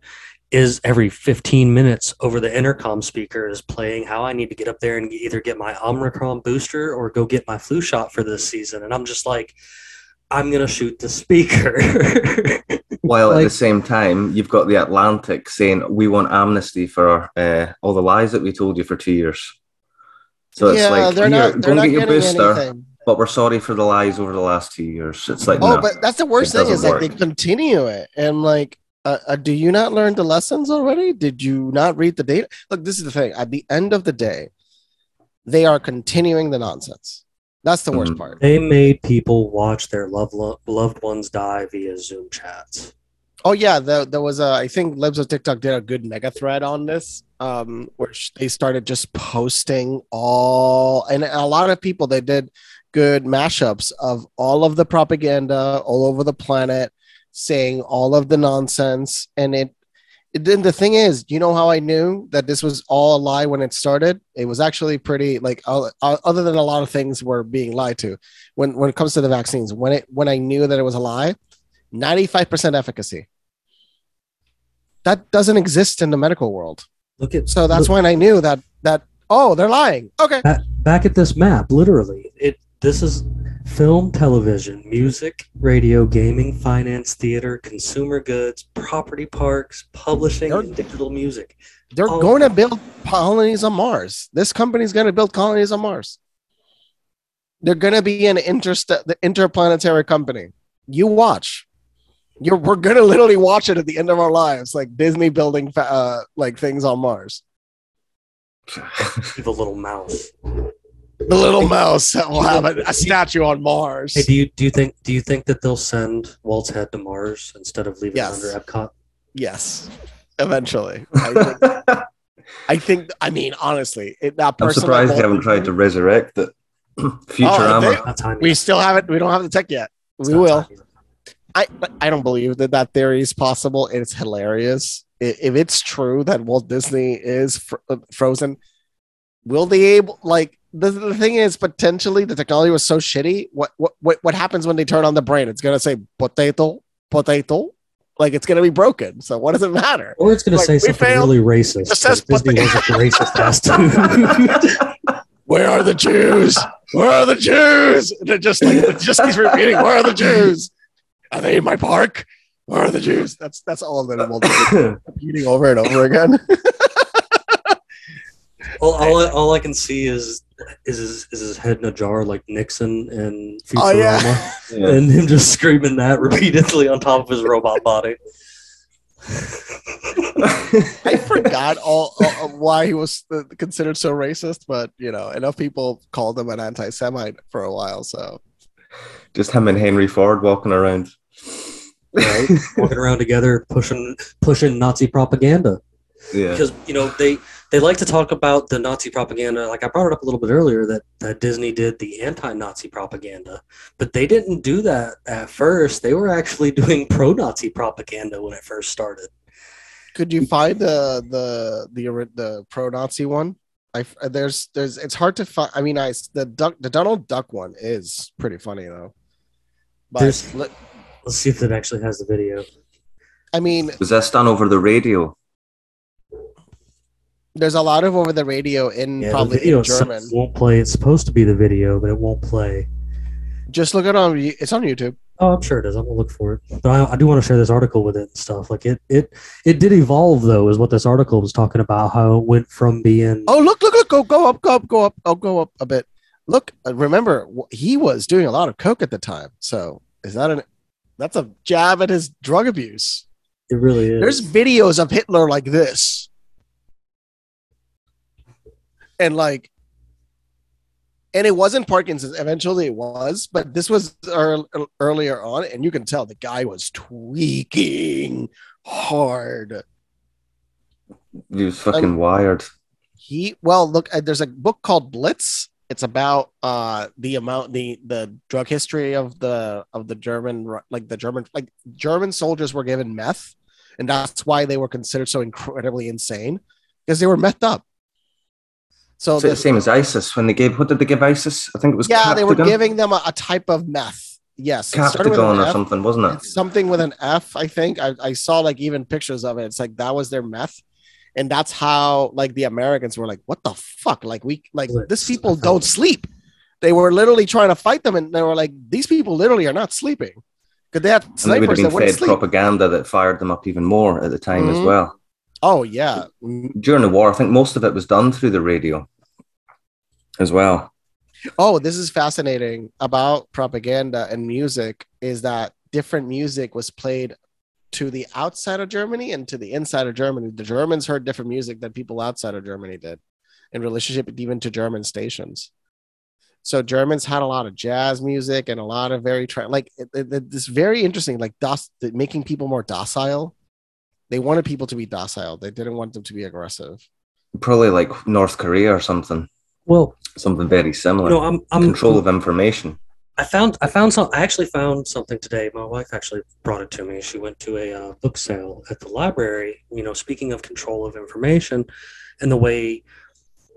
[SPEAKER 2] is every 15 minutes over the intercom speaker is playing how I need to get up there and either get my Omicron booster or go get my flu shot for this season. And I'm just like, I'm going to shoot the speaker.
[SPEAKER 4] While like, at the same time, you've got the Atlantic saying, we want amnesty for uh, all the lies that we told you for two years. So it's
[SPEAKER 3] Yeah,
[SPEAKER 4] like,
[SPEAKER 3] they're not, they're
[SPEAKER 4] and get your booster,
[SPEAKER 3] anything.
[SPEAKER 4] but we're sorry for the lies over the last two years. It's like,
[SPEAKER 3] Oh,
[SPEAKER 4] no,
[SPEAKER 3] but that's the worst thing is like they continue it and like, uh, uh, do you not learn the lessons already? Did you not read the data? Look, this is the thing. At the end of the day, they are continuing the nonsense. That's the
[SPEAKER 4] Mm-hmm.
[SPEAKER 3] worst part.
[SPEAKER 2] they made people watch their loved, loved ones die via Zoom chats.
[SPEAKER 3] Oh yeah, there, there was a. I think Libs of TikTok did a good mega thread on this, um, which they started just posting all, and a lot of people they did good mashups of all of the propaganda all over the planet, saying all of the nonsense, and it. Then the thing is, you know how I knew that this was all a lie when it started? It was actually pretty like uh, uh, other than a lot of things were being lied to. When when it comes to the vaccines, when it when I knew that it was a lie, ninety five percent efficacy that doesn't exist in the medical world.
[SPEAKER 2] Look at
[SPEAKER 3] So that's
[SPEAKER 2] look-
[SPEAKER 3] when I knew that that oh they're lying. Okay.
[SPEAKER 2] Back, back at this map, literally, it this is film, television, music, radio, gaming, finance, theater, consumer goods, property parks, publishing, and digital music.
[SPEAKER 3] They're
[SPEAKER 2] Oh,
[SPEAKER 3] going to build colonies on Mars. This company's going to build colonies on Mars. They're going to be an interst- the interplanetary company. You watch. You're we're going to literally watch it at the end of our lives, like Disney building fa- uh, like things on Mars.
[SPEAKER 2] the little mouse.
[SPEAKER 3] The little mouse that will have a, a statue on Mars.
[SPEAKER 2] Hey, do you do you think do you think that they'll send Walt's head to Mars instead of leaving
[SPEAKER 3] Yes.
[SPEAKER 2] it under Epcot?
[SPEAKER 3] Yes, eventually. I think, I think. I mean, honestly, it, that
[SPEAKER 4] I'm surprised
[SPEAKER 3] that
[SPEAKER 4] they haven't tried to resurrect it. Futurama.
[SPEAKER 3] Oh, they- we still haven't. We don't have the tech yet. we will. I but I don't believe that that theory is possible. It's hilarious. If it's true that Walt Disney is fr- uh, frozen, will they able like the, the thing is potentially the technology was so shitty. What what what what happens when they turn on the brain? It's gonna say potato potato. Like it's gonna be broken. So what does it matter?
[SPEAKER 2] Or it's going to
[SPEAKER 3] Like,
[SPEAKER 2] say something
[SPEAKER 3] failed.
[SPEAKER 2] really racist.
[SPEAKER 3] It says
[SPEAKER 2] Disney wasn't racist as to.
[SPEAKER 3] Where are the Jews? Where are the Jews? And it just like it just keeps repeating. Where are the Jews? Are they in my park? Where are the Jews? That's that's all of them repeating over and over again.
[SPEAKER 2] All, all, I, all I can see is is his, is his head in a jar like Nixon and Futurama,
[SPEAKER 3] Oh, yeah.
[SPEAKER 4] Yeah.
[SPEAKER 2] and him just screaming that repeatedly on top of his robot body.
[SPEAKER 3] I forgot all, all- why he was considered so racist, but you know, enough people called him an anti-Semite for a while. So
[SPEAKER 4] Just him and Henry Ford walking around.
[SPEAKER 2] right? Walking around together, pushing pushing Nazi propaganda.
[SPEAKER 4] Yeah.
[SPEAKER 2] Because you know they they like to talk about the Nazi propaganda. Like I brought it up a little bit earlier that that Disney did the anti-Nazi propaganda, but they didn't do that at first. They were actually doing pro-Nazi propaganda when it first started.
[SPEAKER 3] could you find the the the the pro-Nazi one? I f- there's there's it's hard to find. I mean, I s- the duck the Donald Duck one is pretty funny though. But
[SPEAKER 2] There's-
[SPEAKER 3] let-
[SPEAKER 2] Let's see if it actually has the video.
[SPEAKER 3] I mean,
[SPEAKER 4] Was that done over the radio?
[SPEAKER 3] There's a lot of over the radio in
[SPEAKER 2] Yeah,
[SPEAKER 3] probably
[SPEAKER 2] the video
[SPEAKER 3] in German.
[SPEAKER 2] won't play. It's supposed to be the video, but it won't play.
[SPEAKER 3] Just look it on. It's on YouTube.
[SPEAKER 2] Oh, I'm sure it is. I'm gonna look for it. But I, I do want to share this article with it and stuff. Like it, it, it did evolve though, is what this article was talking about. How it went from being
[SPEAKER 3] Oh, look, look, look! Go, go up, go up, go up. Oh, go up a bit. Look, uh, remember he was doing a lot of coke at the time. So is that an? That's a jab at his drug abuse.
[SPEAKER 2] it really is.
[SPEAKER 3] There's videos of Hitler like this, and like, and it wasn't Parkinson's. Eventually, it was, but this was ear- earlier on, and you can tell the guy was tweaking hard.
[SPEAKER 4] He was fucking
[SPEAKER 3] Um,
[SPEAKER 4] wired.
[SPEAKER 3] he well look uh, there's a book called blitz it's about uh the amount the the drug history of the of the german like the german like german soldiers were given meth and that's why they were considered so incredibly insane because they were methed up so
[SPEAKER 4] It's the
[SPEAKER 3] the-
[SPEAKER 4] same as ISIS when they gave. What did they give ISIS? I think it was.
[SPEAKER 3] yeah they were giving them a, a type of meth yes it started with an
[SPEAKER 4] Captagon or
[SPEAKER 3] F.
[SPEAKER 4] something, wasn't it?
[SPEAKER 3] It's something with an F, I think. I, I saw like even pictures of it. It's like that was their meth. And that's how like the Americans were like, what the fuck? Like we like these people don't sleep. They were literally trying to fight them, and they were like, these people literally are not sleeping. Because they had
[SPEAKER 4] And they would have
[SPEAKER 3] snipers that
[SPEAKER 4] been fed
[SPEAKER 3] sleep.
[SPEAKER 4] propaganda that fired them up even more at the time as
[SPEAKER 3] Mhm.
[SPEAKER 4] well.
[SPEAKER 3] Oh yeah.
[SPEAKER 4] During the war, I think most of it was done through the radio as well.
[SPEAKER 3] Oh, this is fascinating about propaganda and music is that different music was played to the outside of Germany and to the inside of Germany. The Germans heard different music than people outside of Germany did in relationship even to German stations. So Germans had a lot of jazz music and a lot of very tra- like it, it, very interesting like doc- making people more docile. They wanted people to be docile. They didn't want them to be aggressive.
[SPEAKER 4] Probably like North Korea or something.
[SPEAKER 2] Well,
[SPEAKER 4] something very similar.
[SPEAKER 2] No, I'm- I'm-
[SPEAKER 4] control of information.
[SPEAKER 2] I found I found some. I actually found something today. My wife actually brought it to me. She went to a uh, book sale at the library. You know, speaking of control of information and the way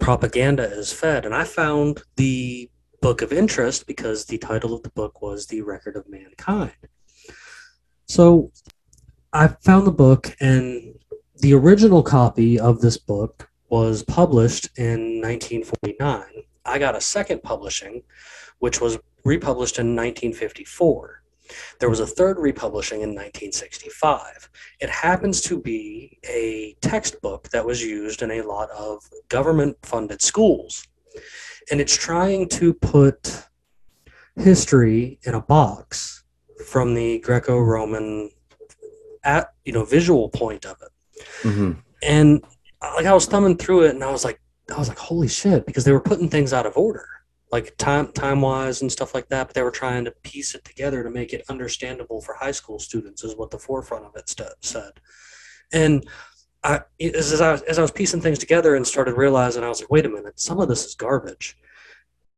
[SPEAKER 2] propaganda is fed, and I found the book of interest because the title of the book was "The Record of Mankind." So, I found the book, and the original copy of this book was published in 1949. I got a second publishing, which was republished in 1954. There was a third republishing in 1965. It happens to be a textbook that was used in a lot of government funded schools. And it's trying to put history in a box from the Greco Roman at you know visual point of it
[SPEAKER 4] hmm
[SPEAKER 2] and uh, like I was thumbing through it, and I was like, I was like, holy shit, because they were putting things out of order, like time time wise and stuff like that. But they were trying to piece it together to make it understandable for high school students, is what the forefront of it st- said. And I, as, as I was, as I was piecing things together and started realizing, I was like, wait a minute, some of this is garbage.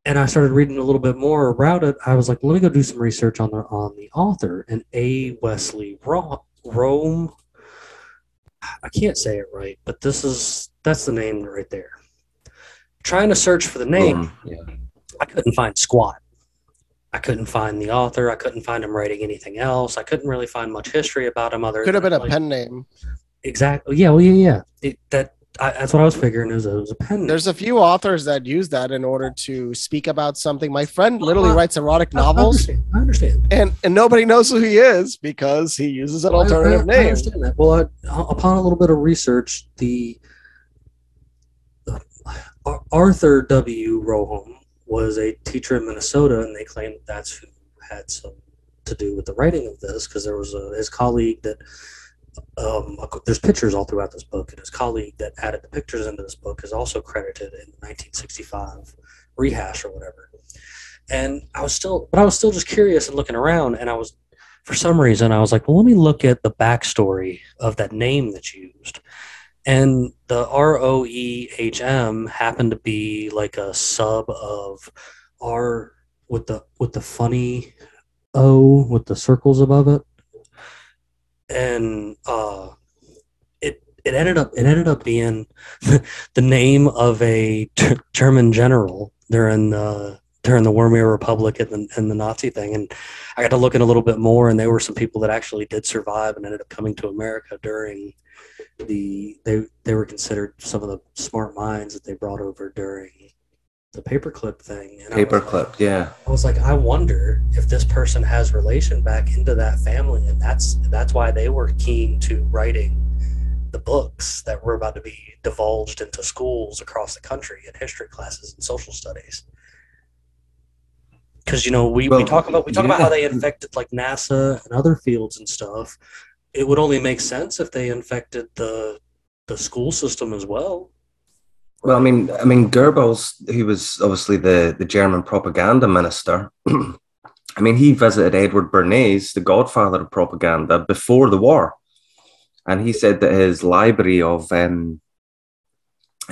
[SPEAKER 2] And I started reading a little bit more about it. I was like, let me go do some research on the on the author and A. Wesley Ro- Rome I can't say it right, but this is that's the name right there. Trying to search for the name,
[SPEAKER 4] Um, yeah.
[SPEAKER 2] I couldn't find squat. I couldn't find the author. I couldn't find him writing anything else. I couldn't really find much history about him other.
[SPEAKER 3] Could have
[SPEAKER 2] than,
[SPEAKER 3] been a pen name.
[SPEAKER 2] Exactly. Yeah. Well. Yeah. Yeah. It, that I, that's what I was figuring. Is it was a pen.
[SPEAKER 3] There's a few authors that use that in order to speak about something. My friend literally
[SPEAKER 2] Uh,
[SPEAKER 3] writes erotic
[SPEAKER 2] I- I
[SPEAKER 3] novels,
[SPEAKER 2] understand. I understand.
[SPEAKER 3] and and nobody knows who he is because he uses an
[SPEAKER 2] I- I-
[SPEAKER 3] alternative
[SPEAKER 2] I
[SPEAKER 3] name.
[SPEAKER 2] understand that. Well, I, upon a little bit of research, the Ar- Arthur W. Roehm was a teacher in Minnesota, and they claim that that's who had some to do with the writing of this because there was a, his colleague that um, there's pictures all throughout this book, and his colleague that added the pictures into this book is also credited in the 1965 rehash or whatever. And I was still, but I was still just curious and looking around, and I was, for some reason, I was like, well, let me look at the backstory of that name that's used. And the R O E H M happened to be like a sub of R with the with the funny O with the circles above it. And uh it it ended up it ended up being the name of a German general during the during the Weimar Republic and the, and the Nazi thing. And I got to look in a little bit more, and there were some people that actually did survive and ended up coming to America during the they they were considered some of the smart minds that they brought over during the paperclip thing. And
[SPEAKER 4] Paperclip,
[SPEAKER 2] like-
[SPEAKER 4] yeah.
[SPEAKER 2] I was like, I wonder if this person has relation back into that family, and that's that's why they were keen to writing the books that were about to be divulged into schools across the country in history classes and social studies. Because you know we, we talk about we talk about how they infected like NASA and other fields and stuff. It would only make sense if they infected the the school system as well.
[SPEAKER 4] Well, I mean, I mean, Goebbels, he was obviously the, the German propaganda minister. I mean, he visited Edward Bernays, the godfather of propaganda, before the war, and he said that his library of um,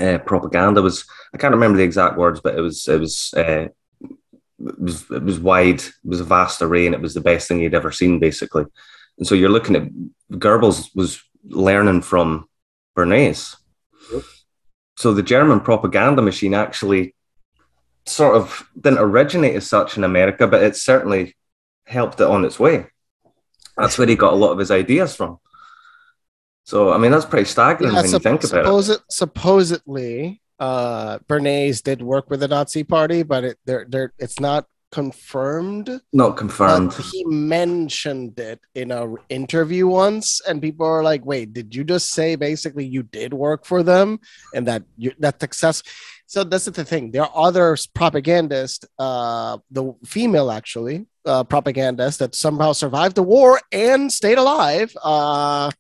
[SPEAKER 4] uh, propaganda was I can't remember the exact words, but it was it was uh, it was it was wide, it was a vast array, and it was the best thing he'd ever seen, basically. And so you're looking at Goebbels was learning from Bernays. So the German propaganda machine actually sort of didn't originate as such in America, but it certainly helped it on its way. That's where he got a lot of his ideas from. So I mean that's pretty staggering
[SPEAKER 3] Yeah,
[SPEAKER 4] when you think about it.
[SPEAKER 3] supposedly, uh, Bernays did work with the Nazi Party, but it they're, they're, it's not confirmed.
[SPEAKER 4] Not confirmed.
[SPEAKER 3] He mentioned it in a interview once, and people are like, "Wait, did you just say basically you did work for them and that you that success?" So that's the thing. There are other propagandists, uh, the female actually, uh, propagandist that somehow survived the war and stayed alive. Uh,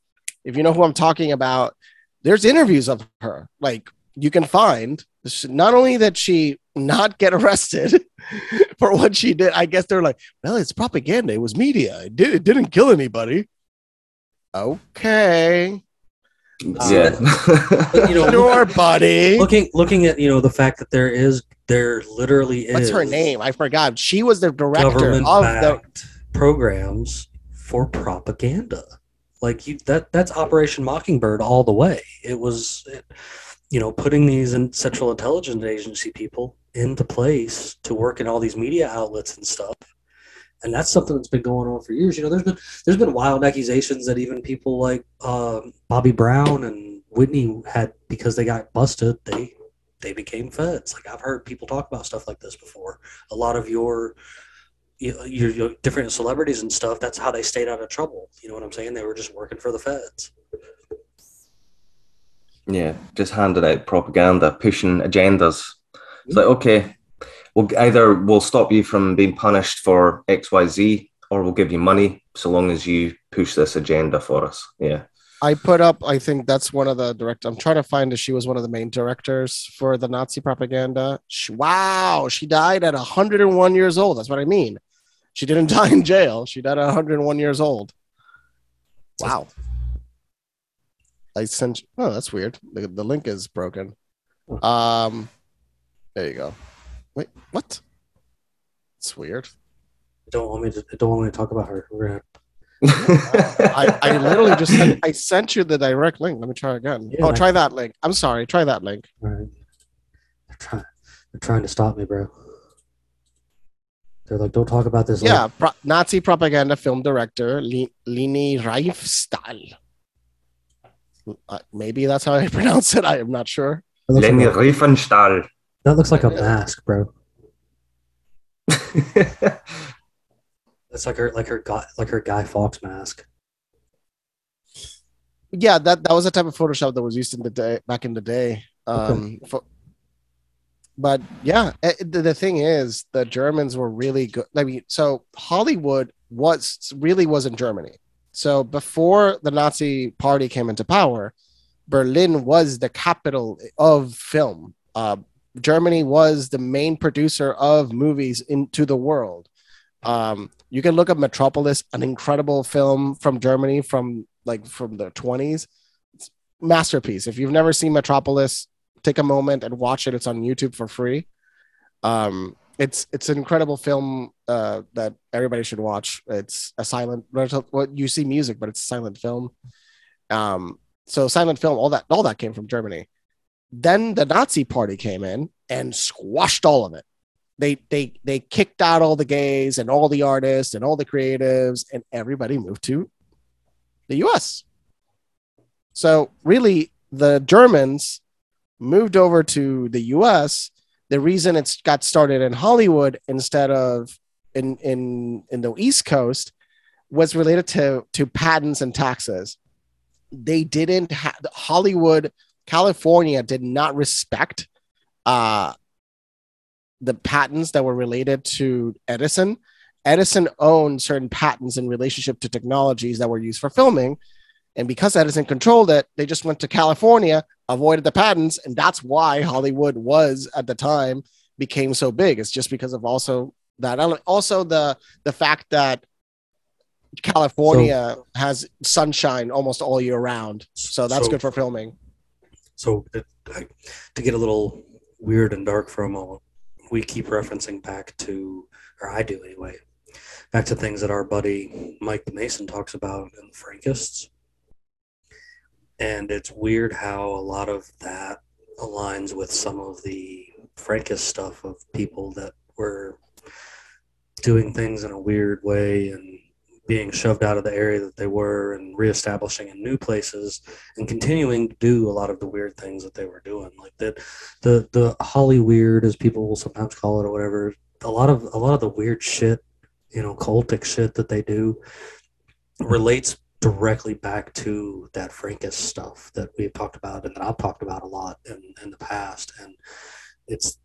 [SPEAKER 3] if you know who I'm talking about, there's interviews of her. Like you can find not only that she not get arrested for what she did. I guess they're like, well, it's propaganda. It was media. It, did, it didn't kill anybody. Okay.
[SPEAKER 4] Yeah.
[SPEAKER 2] But, you know,
[SPEAKER 3] Sure, buddy.
[SPEAKER 2] looking looking at you know the fact that there is there literally is
[SPEAKER 3] What's her name? I forgot. She was the director of the.
[SPEAKER 2] programs for propaganda. Like you, that that's Operation Mockingbird all the way. It was, it, you know, putting these in Central Intelligence Agency people into place to work in all these media outlets and stuff. And that's something that's been going on for years. You know, there's been there's been wild accusations that even people like um, Bobby Brown and Whitney had because they got busted, they they became feds. Like I've heard people talk about stuff like this before. A lot of your your, your different celebrities and stuff. That's how they stayed out of trouble. You know what I'm saying? They were just working for the feds.
[SPEAKER 4] Yeah, just handed out propaganda, pushing agendas. It's like, okay, we'll either we'll stop you from being punished for X, Y, Z, or we'll give you money so long as you push this agenda for us. Yeah.
[SPEAKER 3] I put up. I think that's one of the direct. I'm trying to find if she was one of the main directors for the Nazi propaganda. She, wow, she died at 101 years old. That's what I mean. She didn't die in jail. She died at 101 years old. Wow. I sent. Oh, that's weird. The, the link is broken. Um, there you go. Wait, what? It's weird.
[SPEAKER 2] Don't want me to. Don't want me to talk about her. We're gonna.
[SPEAKER 3] I, I literally just sent, I sent you the direct link. Let me try again.
[SPEAKER 2] Yeah,
[SPEAKER 3] oh, try that link. I'm sorry. Try that link.
[SPEAKER 2] Right. They're trying. They're trying to stop me, bro. They're like, don't talk about this.
[SPEAKER 3] Yeah, pro- Nazi propaganda film director Li- Lini Riefstahl. Uh, maybe that's how I pronounce it. I am not sure.
[SPEAKER 2] That looks,
[SPEAKER 4] Leni Riefenstahl.
[SPEAKER 2] That looks like a mask, bro. It's like her, like her, guy, like her Guy Fawkes mask.
[SPEAKER 3] Yeah, that, that was a type of Photoshop that was used in the day back in the day. Um, fo- but yeah, eh, the, the thing is, the Germans were really good. I mean, so Hollywood was really was in Germany. So before the Nazi Party came into power, Berlin was the capital of film. Uh, Germany was the main producer of movies into the world. Um, you can look up Metropolis, an incredible film from Germany from like from the 20s. It's masterpiece. If you've never seen Metropolis, take a moment and watch it. It's on YouTube for free. Um, it's it's an incredible film uh, that everybody should watch. It's a silent. What you see music, but it's a silent film. Um, so silent film, all that all that came from Germany. Then the Nazi Party came in and squashed all of it. they they they kicked out all the gays and all the artists and all the creatives and everybody moved to the US. So really the Germans moved over to the US. The reason it's got started in Hollywood instead of in in in the East Coast was related to to patents and taxes. They didn't have Hollywood, California did not respect uh the patents that were related to Edison. Edison owned certain patents in relationship to technologies that were used for filming. And because Edison controlled it, they just went to California, avoided the patents. And that's why Hollywood was at the time became so big. It's just because of also that. Also the the fact that California so, has sunshine almost all year round. So that's so, good for filming.
[SPEAKER 2] So to, to get a little weird and dark for a moment, we keep referencing back to, or I do anyway, back to things that our buddy Mike Mason talks about in the Frankists. And it's weird how a lot of that aligns with some of the Frankist stuff of people that were doing things in a weird way and being shoved out of the area that they were and reestablishing in new places and continuing to do a lot of the weird things that they were doing. Like that the the holly weird as people will sometimes call it or whatever a lot of a lot of the weird shit you know cultic shit that they do relates directly back to that Frankist stuff that we've talked about and that I've talked about a lot in, in the past. And it's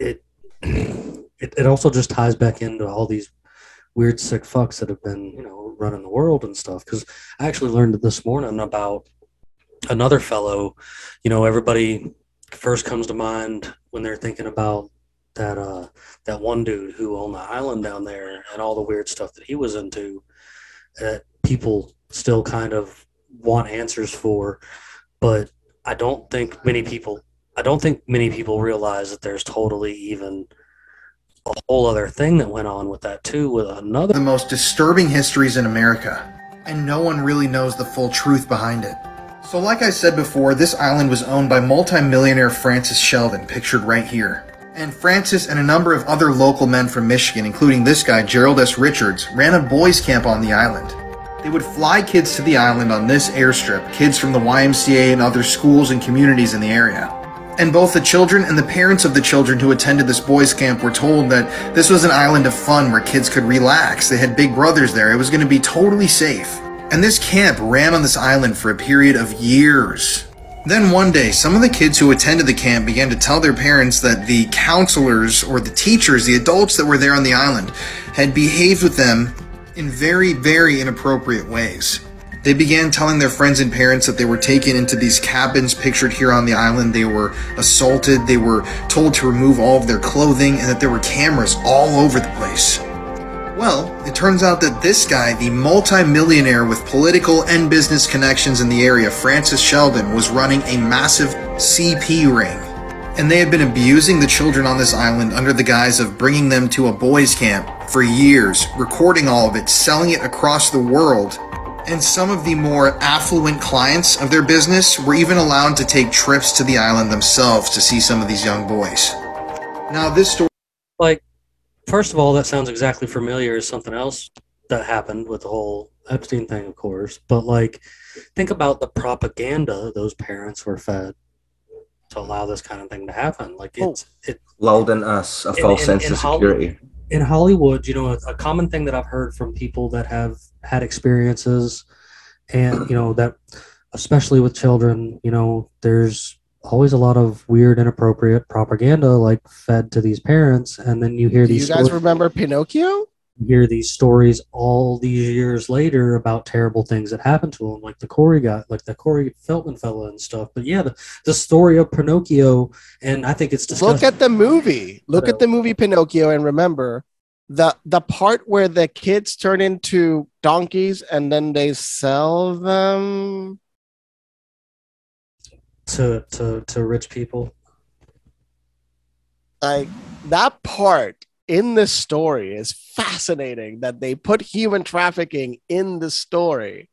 [SPEAKER 2] it, it it also just ties back into all these weird sick fucks that have been you know running the world and stuff. Because i actually learned this morning about another fellow you know everybody first comes to mind when they're thinking about that uh that one dude who owned the island down there and all the weird stuff that he was into that people still kind of want answers for. But i don't think many people i don't think many people realize that there's totally even a whole other thing that went on with that too with another
[SPEAKER 22] the most disturbing histories in america and no one really knows the full truth behind it. So like i said before this island was owned by multimillionaire francis shelden pictured right here. And francis and a number of other local men from michigan including this guy gerald s. Richards ran a boys camp on the island. They would fly kids to the island on this airstrip kids from the ymca and other schools and communities in the area and both the children and the parents of the children who attended this boys' camp were told that this was an island of fun where kids could relax. They had big brothers there. It was going to be totally safe. And this camp ran on this island for a period of years. Then one day, some of the kids who attended the camp began to tell their parents that the counselors or the teachers, the adults that were there on the island, had behaved with them in very, very inappropriate ways. They began telling their friends and parents that they were taken into these cabins pictured here on the island. They were assaulted, they were told to remove all of their clothing, and that there were cameras all over the place. Well, it turns out that this guy, the multi-millionaire with political and business connections in the area, Francis Shelden, was running a massive CP ring. And they had been abusing the children on this island under the guise of bringing them to a boys' camp for years, recording all of it, selling it across the world, and some of the more affluent clients of their business were even allowed to take trips to the island themselves to see some of these young boys. Now, this story.
[SPEAKER 2] Like, first of all, that sounds exactly familiar as something else that happened with the whole Epstein thing, of course. But, like, think about the propaganda those parents were fed to allow this kind of thing to happen. Like, oh. it's. Oh. It,
[SPEAKER 4] Lulled in us a false in, sense in, of security
[SPEAKER 2] in Hollywood, you know, a, a, common thing that I've heard from people that have had experiences, and you know that, especially with children, you know, there's always a lot of weird, inappropriate propaganda like fed to these parents, and then you hear
[SPEAKER 3] Do
[SPEAKER 2] these.
[SPEAKER 3] You guys stories. remember Pinocchio?
[SPEAKER 2] Hear these stories all these years later about terrible things that happened to him, like the Corey guy, like the Corey Feldman fella and stuff. But yeah, the, the story of Pinocchio, and I think it's disgusting.
[SPEAKER 3] Look at the movie. Look at the movie Pinocchio, and remember the the part where the kids turn into donkeys and then they sell them
[SPEAKER 2] to to to rich people.
[SPEAKER 3] Like that part in this story is fascinating that they put human trafficking in the story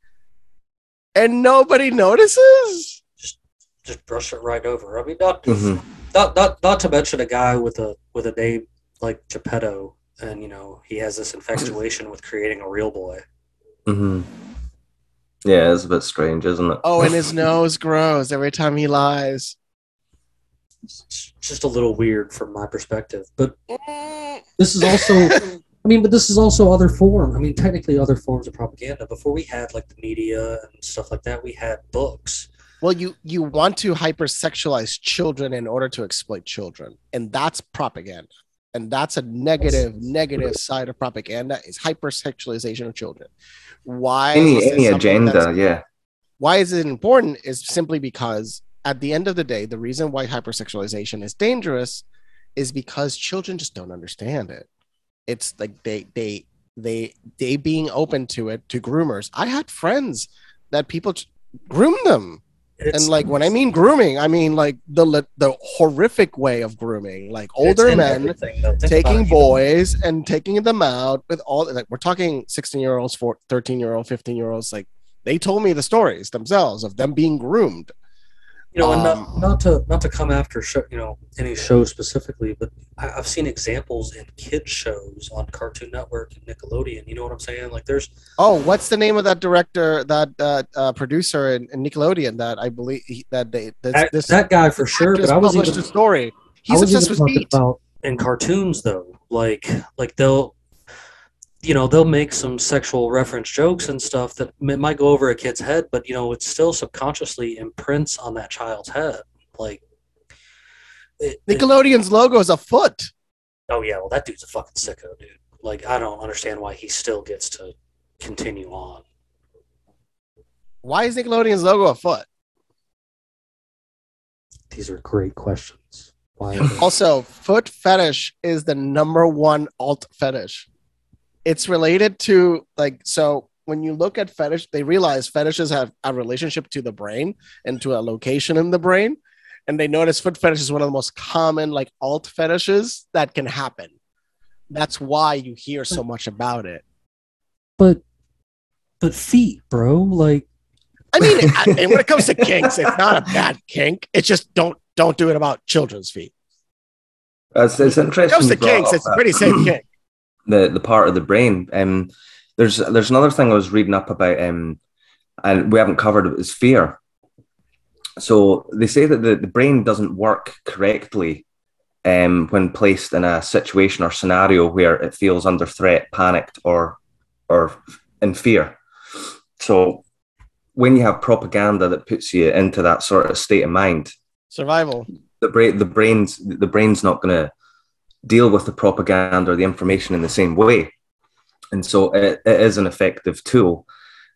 [SPEAKER 3] and nobody notices
[SPEAKER 2] just just brush it right over i mean not, mm-hmm. not, not, not to mention a guy with a with a name like Geppetto, and you know he has this infatuation with creating a real boy.
[SPEAKER 4] Mm-hmm. Yeah, it's a bit strange, isn't it?
[SPEAKER 3] Oh, and his nose grows every time he lies.
[SPEAKER 2] It's just a little weird from my perspective, but this is also. I mean, but this is also other form. I mean, technically, other forms of propaganda. Before we had like the media and stuff like that, we had books.
[SPEAKER 3] Well, you you want to hypersexualize children in order to exploit children, and that's propaganda. And that's a negative, negative side of propaganda is hypersexualization of children. Why?
[SPEAKER 4] Any any agenda, yeah.
[SPEAKER 3] why is it important is simply because at the end of the day the reason why hypersexualization is dangerous is because children just don't understand it. It's like they they they they being open to it to groomers. I had friends that people groom them. And like when i mean grooming i mean like the the horrific way of grooming like older men
[SPEAKER 2] everything, though. Think about
[SPEAKER 3] taking boys and taking them out with all like we're talking 16 year olds for 13 year old 15 year olds like they told me the stories themselves of them being groomed
[SPEAKER 2] you know, and
[SPEAKER 3] Um,
[SPEAKER 2] not, not to not to come after show, you know any show specifically, but I, I've seen examples in kids shows on Cartoon Network and Nickelodeon. You know what I'm saying? Like there's
[SPEAKER 3] oh what's the name of that director that uh, uh producer in, in nickelodeon that i believe he, that they this,
[SPEAKER 2] that,
[SPEAKER 3] this
[SPEAKER 2] that guy for sure. But I was
[SPEAKER 3] published
[SPEAKER 2] even,
[SPEAKER 3] a story he's obsessed with feet
[SPEAKER 2] about in cartoons though, like like they'll you know they'll make some sexual reference jokes and stuff that might go over a kid's head, but you know it still subconsciously imprints on that child's head. Like it, it-
[SPEAKER 3] nickelodeon's logo is a foot
[SPEAKER 2] Oh yeah, well that dude's a fucking sicko, dude. Like I don't understand why he still gets to continue on.
[SPEAKER 3] why is nickelodeon's logo a foot
[SPEAKER 2] These are great questions. Why?
[SPEAKER 3] also foot fetish is the number one alt fetish it's related to like so when you look at fetish they realize fetishes have a relationship to the brain and to a location in the brain. And they notice foot fetish is one of the most common like alt fetishes that can happen. That's why you hear so much about it.
[SPEAKER 2] But but feet, bro. Like
[SPEAKER 3] i mean I- and when it comes to kinks it's not a bad kink. It's just don't don't do it about children's feet.
[SPEAKER 4] It's, it's
[SPEAKER 3] when it
[SPEAKER 4] interesting.
[SPEAKER 3] comes to kinks it's a pretty safe kink
[SPEAKER 4] the the part of the brain. Um, there's there's another thing I was reading up about, um, and we haven't covered it, is fear. So they say that the, the brain doesn't work correctly um, when placed in a situation or scenario where it feels under threat, panicked, or or in fear. So when you have propaganda that puts you into that sort of state of mind,
[SPEAKER 3] survival
[SPEAKER 4] the brain the brain's the brain's not going to deal with the propaganda or the information in the same way. And so it, it is an effective tool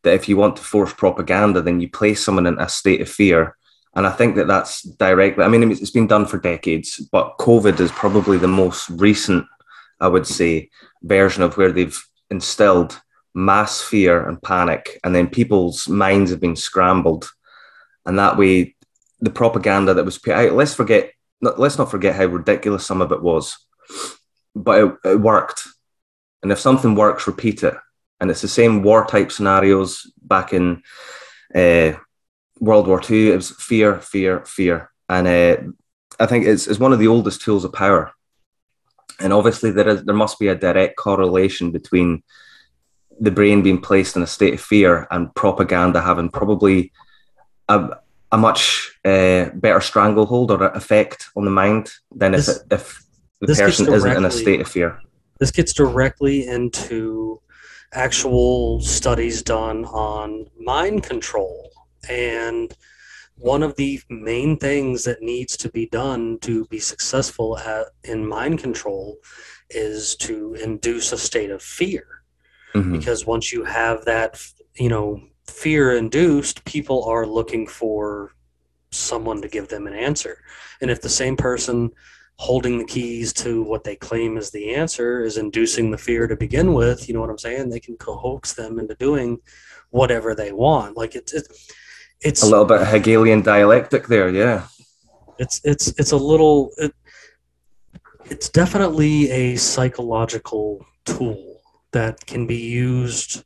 [SPEAKER 4] that if you want to force propaganda then you place someone in a state of fear. And i think that that's directly i mean it's been done for decades but covid is probably the most recent i would say version of where they've instilled mass fear and panic and then people's minds have been scrambled. And that way the propaganda that was put out let's forget let's not forget how ridiculous some of it was but it, it worked. And if something works repeat it. And it's the same war type scenarios back in uh, world war ii it was fear fear fear. And uh, i think it's, it's one of the oldest tools of power. And obviously there is there must be a direct correlation between the brain being placed in a state of fear and propaganda having probably a, a much uh, better stranglehold or effect on the mind than if, it, if the
[SPEAKER 2] this
[SPEAKER 4] person isn't in a
[SPEAKER 2] directly-
[SPEAKER 4] state of fear.
[SPEAKER 2] this gets directly into actual studies done on mind control and one of the main things that needs to be done to be successful at in mind control is to induce a state of fear
[SPEAKER 4] Mhm.
[SPEAKER 2] because once you have that you know fear induced people are looking for someone to give them an answer and if the same person holding the keys to what they claim is the answer is inducing the fear to begin with you know what i'm saying they can coax them into doing whatever they want like it's it's it's
[SPEAKER 4] A little bit Hegelian dialectic there, yeah.
[SPEAKER 2] it's it's it's a little it, it's definitely a psychological tool that can be used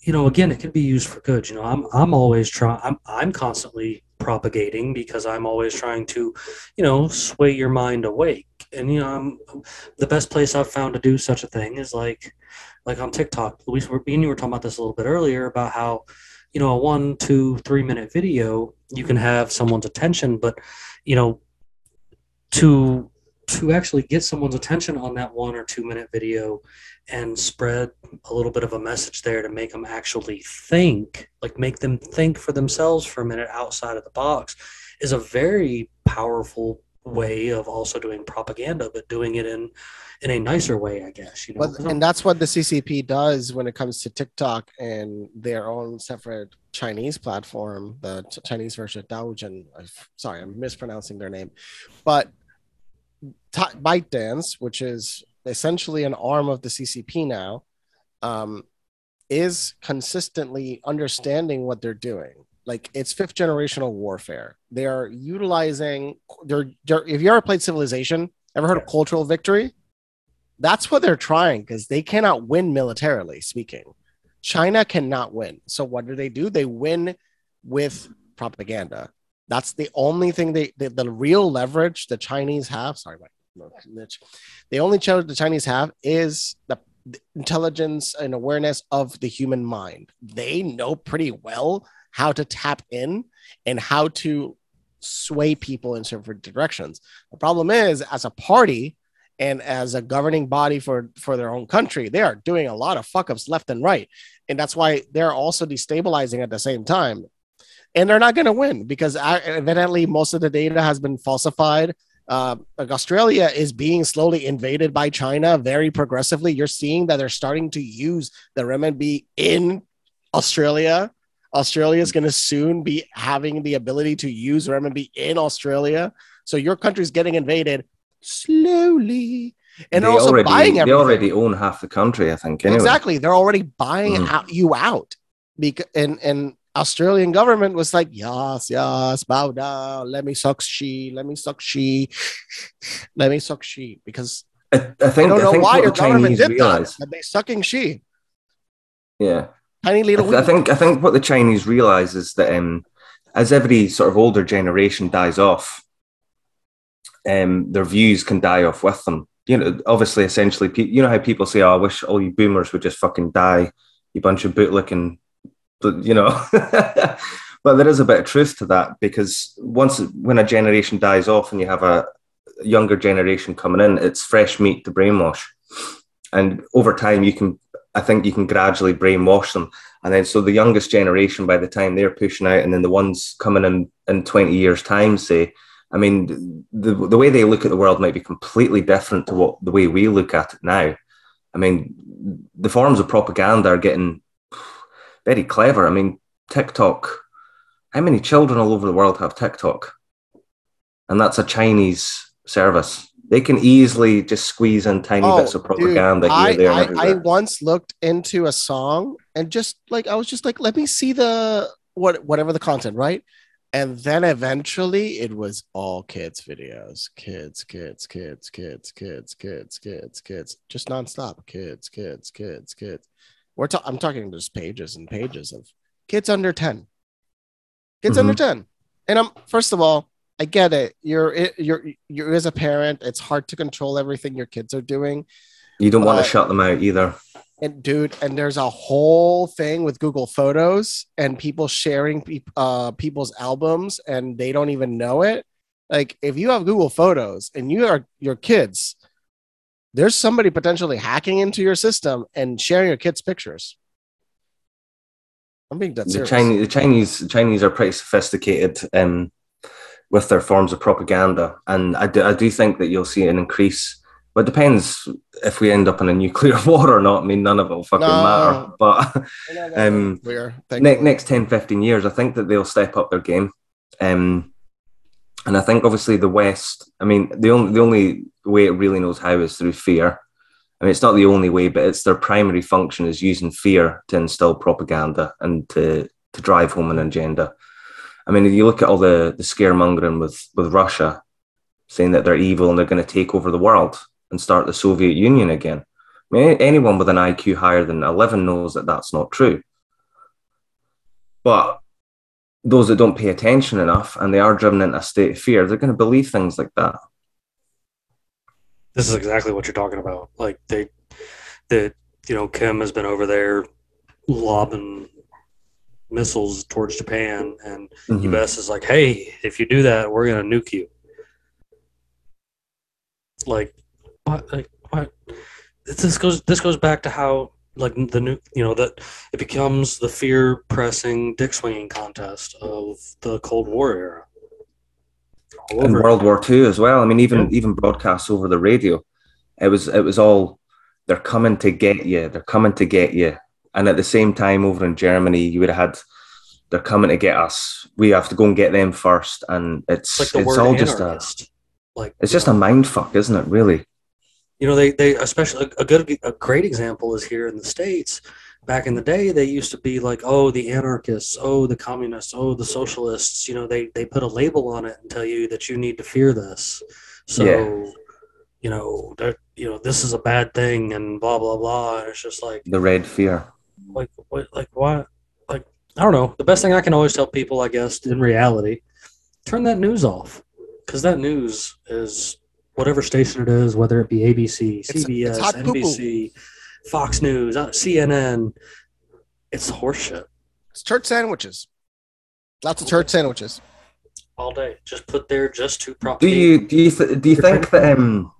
[SPEAKER 2] you know again it can be used for good you know i'm i'm always trying i'm i'm constantly propagating because i'm always trying to you know sway your mind awake and you know, I'm, the best place I've found to do such a thing is like, like on TikTok. Luis, we and you were talking about this a little bit earlier about how, you know, a one, two, three minute video, you can have someone's attention, but you know, to to actually get someone's attention on that one or two minute video and spread a little bit of a message there to make them actually think, like make them think for themselves for a minute outside of the box, is a very powerful way of also doing propaganda, but doing it in in a nicer way, I guess. You know,
[SPEAKER 3] and that's what the CCP does when it comes to TikTok and their own separate Chinese platform, the Chinese version of Douyin. Sorry, I'm mispronouncing their name, but Ta- ByteDance, which is essentially an arm of the CCP now, um, is consistently understanding what they're doing. Like it's fifth generational warfare. They are utilizing. They're, they're if you ever played Civilization, ever heard of cultural victory? That's what they're trying because they cannot win militarily speaking. China cannot win. So what do they do? They win with propaganda. That's the only thing they the, the real leverage the Chinese have. Sorry, Mike. The only challenge the Chinese have is the, the intelligence and awareness of the human mind. They know pretty well how to tap in and how to sway people in certain directions. The problem is, as a party and as a governing body for for their own country, they are doing a lot of fuck ups left and right, and that's why they're also destabilizing at the same time. And they're not going to win because uh, evidently most of the data has been falsified. Uh, like Australia is being slowly invaded by China very progressively. You're seeing that they're starting to use the renminbi in Australia. Australia is going to soon be having the ability to use renminbi in Australia. So your country's getting invaded slowly, and
[SPEAKER 4] they
[SPEAKER 3] also
[SPEAKER 4] already,
[SPEAKER 3] buying
[SPEAKER 4] they already own half the country, I think. Anyway.
[SPEAKER 3] Exactly, they're already buying
[SPEAKER 4] Mm.
[SPEAKER 3] out, you out. Because and and Australian government was like, yes, yes, bow down. Let me suck Xi. Let me suck Xi. Let me suck Xi. Because
[SPEAKER 4] I, I think
[SPEAKER 3] I don't
[SPEAKER 4] I
[SPEAKER 3] know
[SPEAKER 4] think
[SPEAKER 3] why
[SPEAKER 4] what
[SPEAKER 3] your
[SPEAKER 4] the
[SPEAKER 3] government
[SPEAKER 4] Chinese
[SPEAKER 3] did
[SPEAKER 4] realize.
[SPEAKER 3] that. They sucking Xi.
[SPEAKER 4] Yeah.
[SPEAKER 3] Tiny
[SPEAKER 4] I,
[SPEAKER 3] little.
[SPEAKER 4] th- I think I think what the Chinese realize is that um, as every sort of older generation dies off, um, their views can die off with them. You know, obviously, essentially, you know how people say, "Oh, I wish all you boomers would just fucking die, you bunch of bootlicking," but you know. but there is a bit of truth to that because once when a generation dies off and you have a younger generation coming in, it's fresh meat to brainwash, and over time you can I think you can gradually brainwash them. And then so the youngest generation, by the time they're pushing out, and then the ones coming in in 20 years' time say, I mean, the, the way they look at the world might be completely different to what the way we look at it now. I mean, the forms of propaganda are getting very clever. I mean, TikTok. How many children all over the world have TikTok? And that's a Chinese service. They can easily just squeeze in tiny oh, bits of propaganda
[SPEAKER 3] dude,
[SPEAKER 4] here, there,
[SPEAKER 3] I, I once looked into a song and just like I was just like, let me see the what whatever the content, right? And then eventually it was all kids videos. Kids, kids, kids, kids, kids, kids, kids, kids, just nonstop. Kids, kids, kids, kids. We're ta- I'm talking just pages and pages of kids under ten, kids under
[SPEAKER 4] Mhm.
[SPEAKER 3] ten. And I'm first of all, I get it. You're you're you're as a parent, it's hard to control everything your kids are doing.
[SPEAKER 4] You don't want to shut them out either.
[SPEAKER 3] And dude, and there's a whole thing with Google Photos and people sharing peop uh, people's albums and they don't even know it. Like if you have Google Photos and you are your kids, there's somebody potentially hacking into your system and sharing your kids' pictures. I'm being dead
[SPEAKER 4] The
[SPEAKER 3] serious.
[SPEAKER 4] Chinese, the Chinese, the Chinese are pretty sophisticated um, with their forms of propaganda, and I do, I do think that you'll see an increase. But it depends if we end up in a nuclear war or not. I mean, none of it will fucking
[SPEAKER 3] No.
[SPEAKER 4] matter. But um, ne- next 10, 15 years, I think that they'll step up their game. Um, and I think obviously the West, I mean, the only, the only way it really knows how is through fear. I mean, it's not the only way, but it's their primary function is using fear to instill propaganda and to, to drive home an agenda. I mean, if you look at all the, the scaremongering with, with Russia, saying that they're evil and they're going to take over the world and start the Soviet Union again. I mean, anyone with an IQ higher than 11 knows that that's not true. But those that don't pay attention enough and they are driven into a state of fear, they're going to believe things like that.
[SPEAKER 2] This is exactly what you're talking about. Like they, that you know, Kim has been over there lobbing missiles towards Japan, and
[SPEAKER 4] Mhm.
[SPEAKER 2] U.S. is like, "Hey, if you do that, we're gonna nuke you." Like, what? Like, what? This goes. This goes back to how, like, the new, you know, that it becomes the fear-pressing dick swinging contest of the Cold War era. Over.
[SPEAKER 4] World War II as well. I mean, even even broadcasts over the radio, it was it was all they're coming to get you. They're coming to get you. And at the same time, over in Germany, you would have had they're coming to get us. We have to go and get them first, and it's
[SPEAKER 2] It's like
[SPEAKER 4] it's all just a.
[SPEAKER 2] Like
[SPEAKER 4] it's just a mind fuck, isn't it? Really?
[SPEAKER 2] you know they they especially a good a great example is here in the states back in the day they used to be like oh the anarchists oh the communists oh the socialists you know they they put a label on it and tell you that you need to fear this so
[SPEAKER 4] Yeah.
[SPEAKER 2] you know that you know this is a bad thing and blah blah blah and it's just like
[SPEAKER 4] The red fear.
[SPEAKER 2] like what like what like i don't know the best thing i can always tell people i guess in reality turn that news off because that news is whatever station it is whether it be abc cbs
[SPEAKER 3] it's hot poo-poo.
[SPEAKER 2] Nbc fox news uh, cnn it's horseshit.
[SPEAKER 3] It's church sandwiches. Lots of church sandwiches.
[SPEAKER 2] all day. Just put there just to prop
[SPEAKER 4] Do you do you th- do you think that um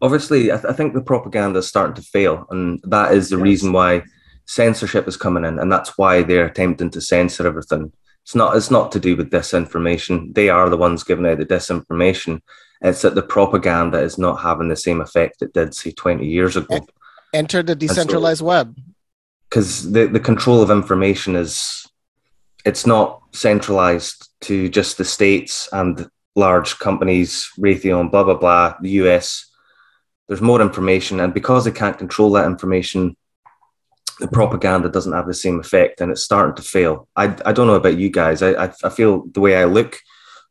[SPEAKER 4] obviously I, th- I think the propaganda is starting to fail and that is the reason why censorship is coming in and that's why they're attempting to censor everything. It's not it's not to do with disinformation. They are the ones giving out the disinformation. It's that the propaganda is not having the same effect it did say 20 years ago
[SPEAKER 3] Enter the decentralized web.
[SPEAKER 4] because the, the control of information is it's not centralized to just the states and large companies raytheon blah blah blah the us there's more information and because they can't control that information the propaganda doesn't have the same effect and it's starting to fail. I, I don't know about you guys. I, I, I feel the way i look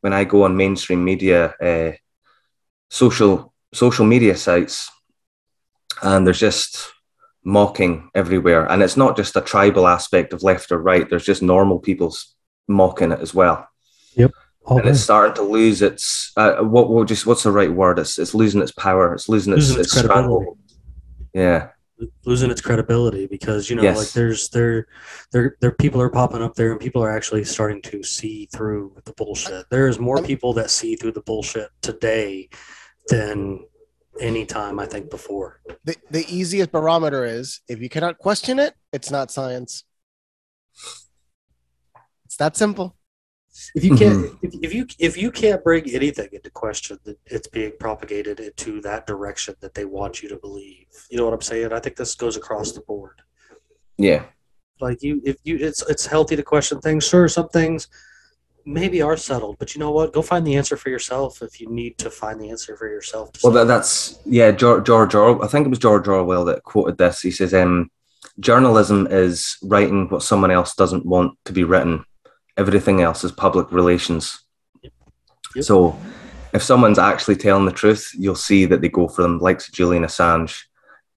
[SPEAKER 4] when i go on mainstream media uh, social social media sites and there's just mocking everywhere. And it's not just a tribal aspect of left or right, there's just normal people's mocking it as well.
[SPEAKER 2] Yep. All
[SPEAKER 4] and it's starting to lose its uh, what what just what's the right word? It's it's losing its power. It's losing its,
[SPEAKER 2] Losing its
[SPEAKER 4] its
[SPEAKER 2] credibility.
[SPEAKER 4] Yeah.
[SPEAKER 2] losing its credibility because you know
[SPEAKER 4] Yes.
[SPEAKER 2] like there's there there there people are popping up there and people are actually starting to see through the bullshit there's more people that see through the bullshit today than any time i think before
[SPEAKER 3] The, the easiest barometer is if you cannot question it, it's not science. It's that simple.
[SPEAKER 2] if you can't mm-hmm. if, if you if you can't bring anything into question that it's being propagated into that direction that they want you to believe you know what i'm saying i think this goes across the board
[SPEAKER 4] Yeah.
[SPEAKER 2] like you if you it's it's healthy to question things sure some things maybe are settled but you know what go find the answer for yourself if you need to find the answer for yourself
[SPEAKER 4] Well, that, that's yeah. George, George Orwell. I think it was George Orwell that quoted this. He says, um, "Journalism is writing what someone else doesn't want to be written. Everything else is public relations." So, if someone's actually telling the truth, you'll see that they go for them, like Julian Assange,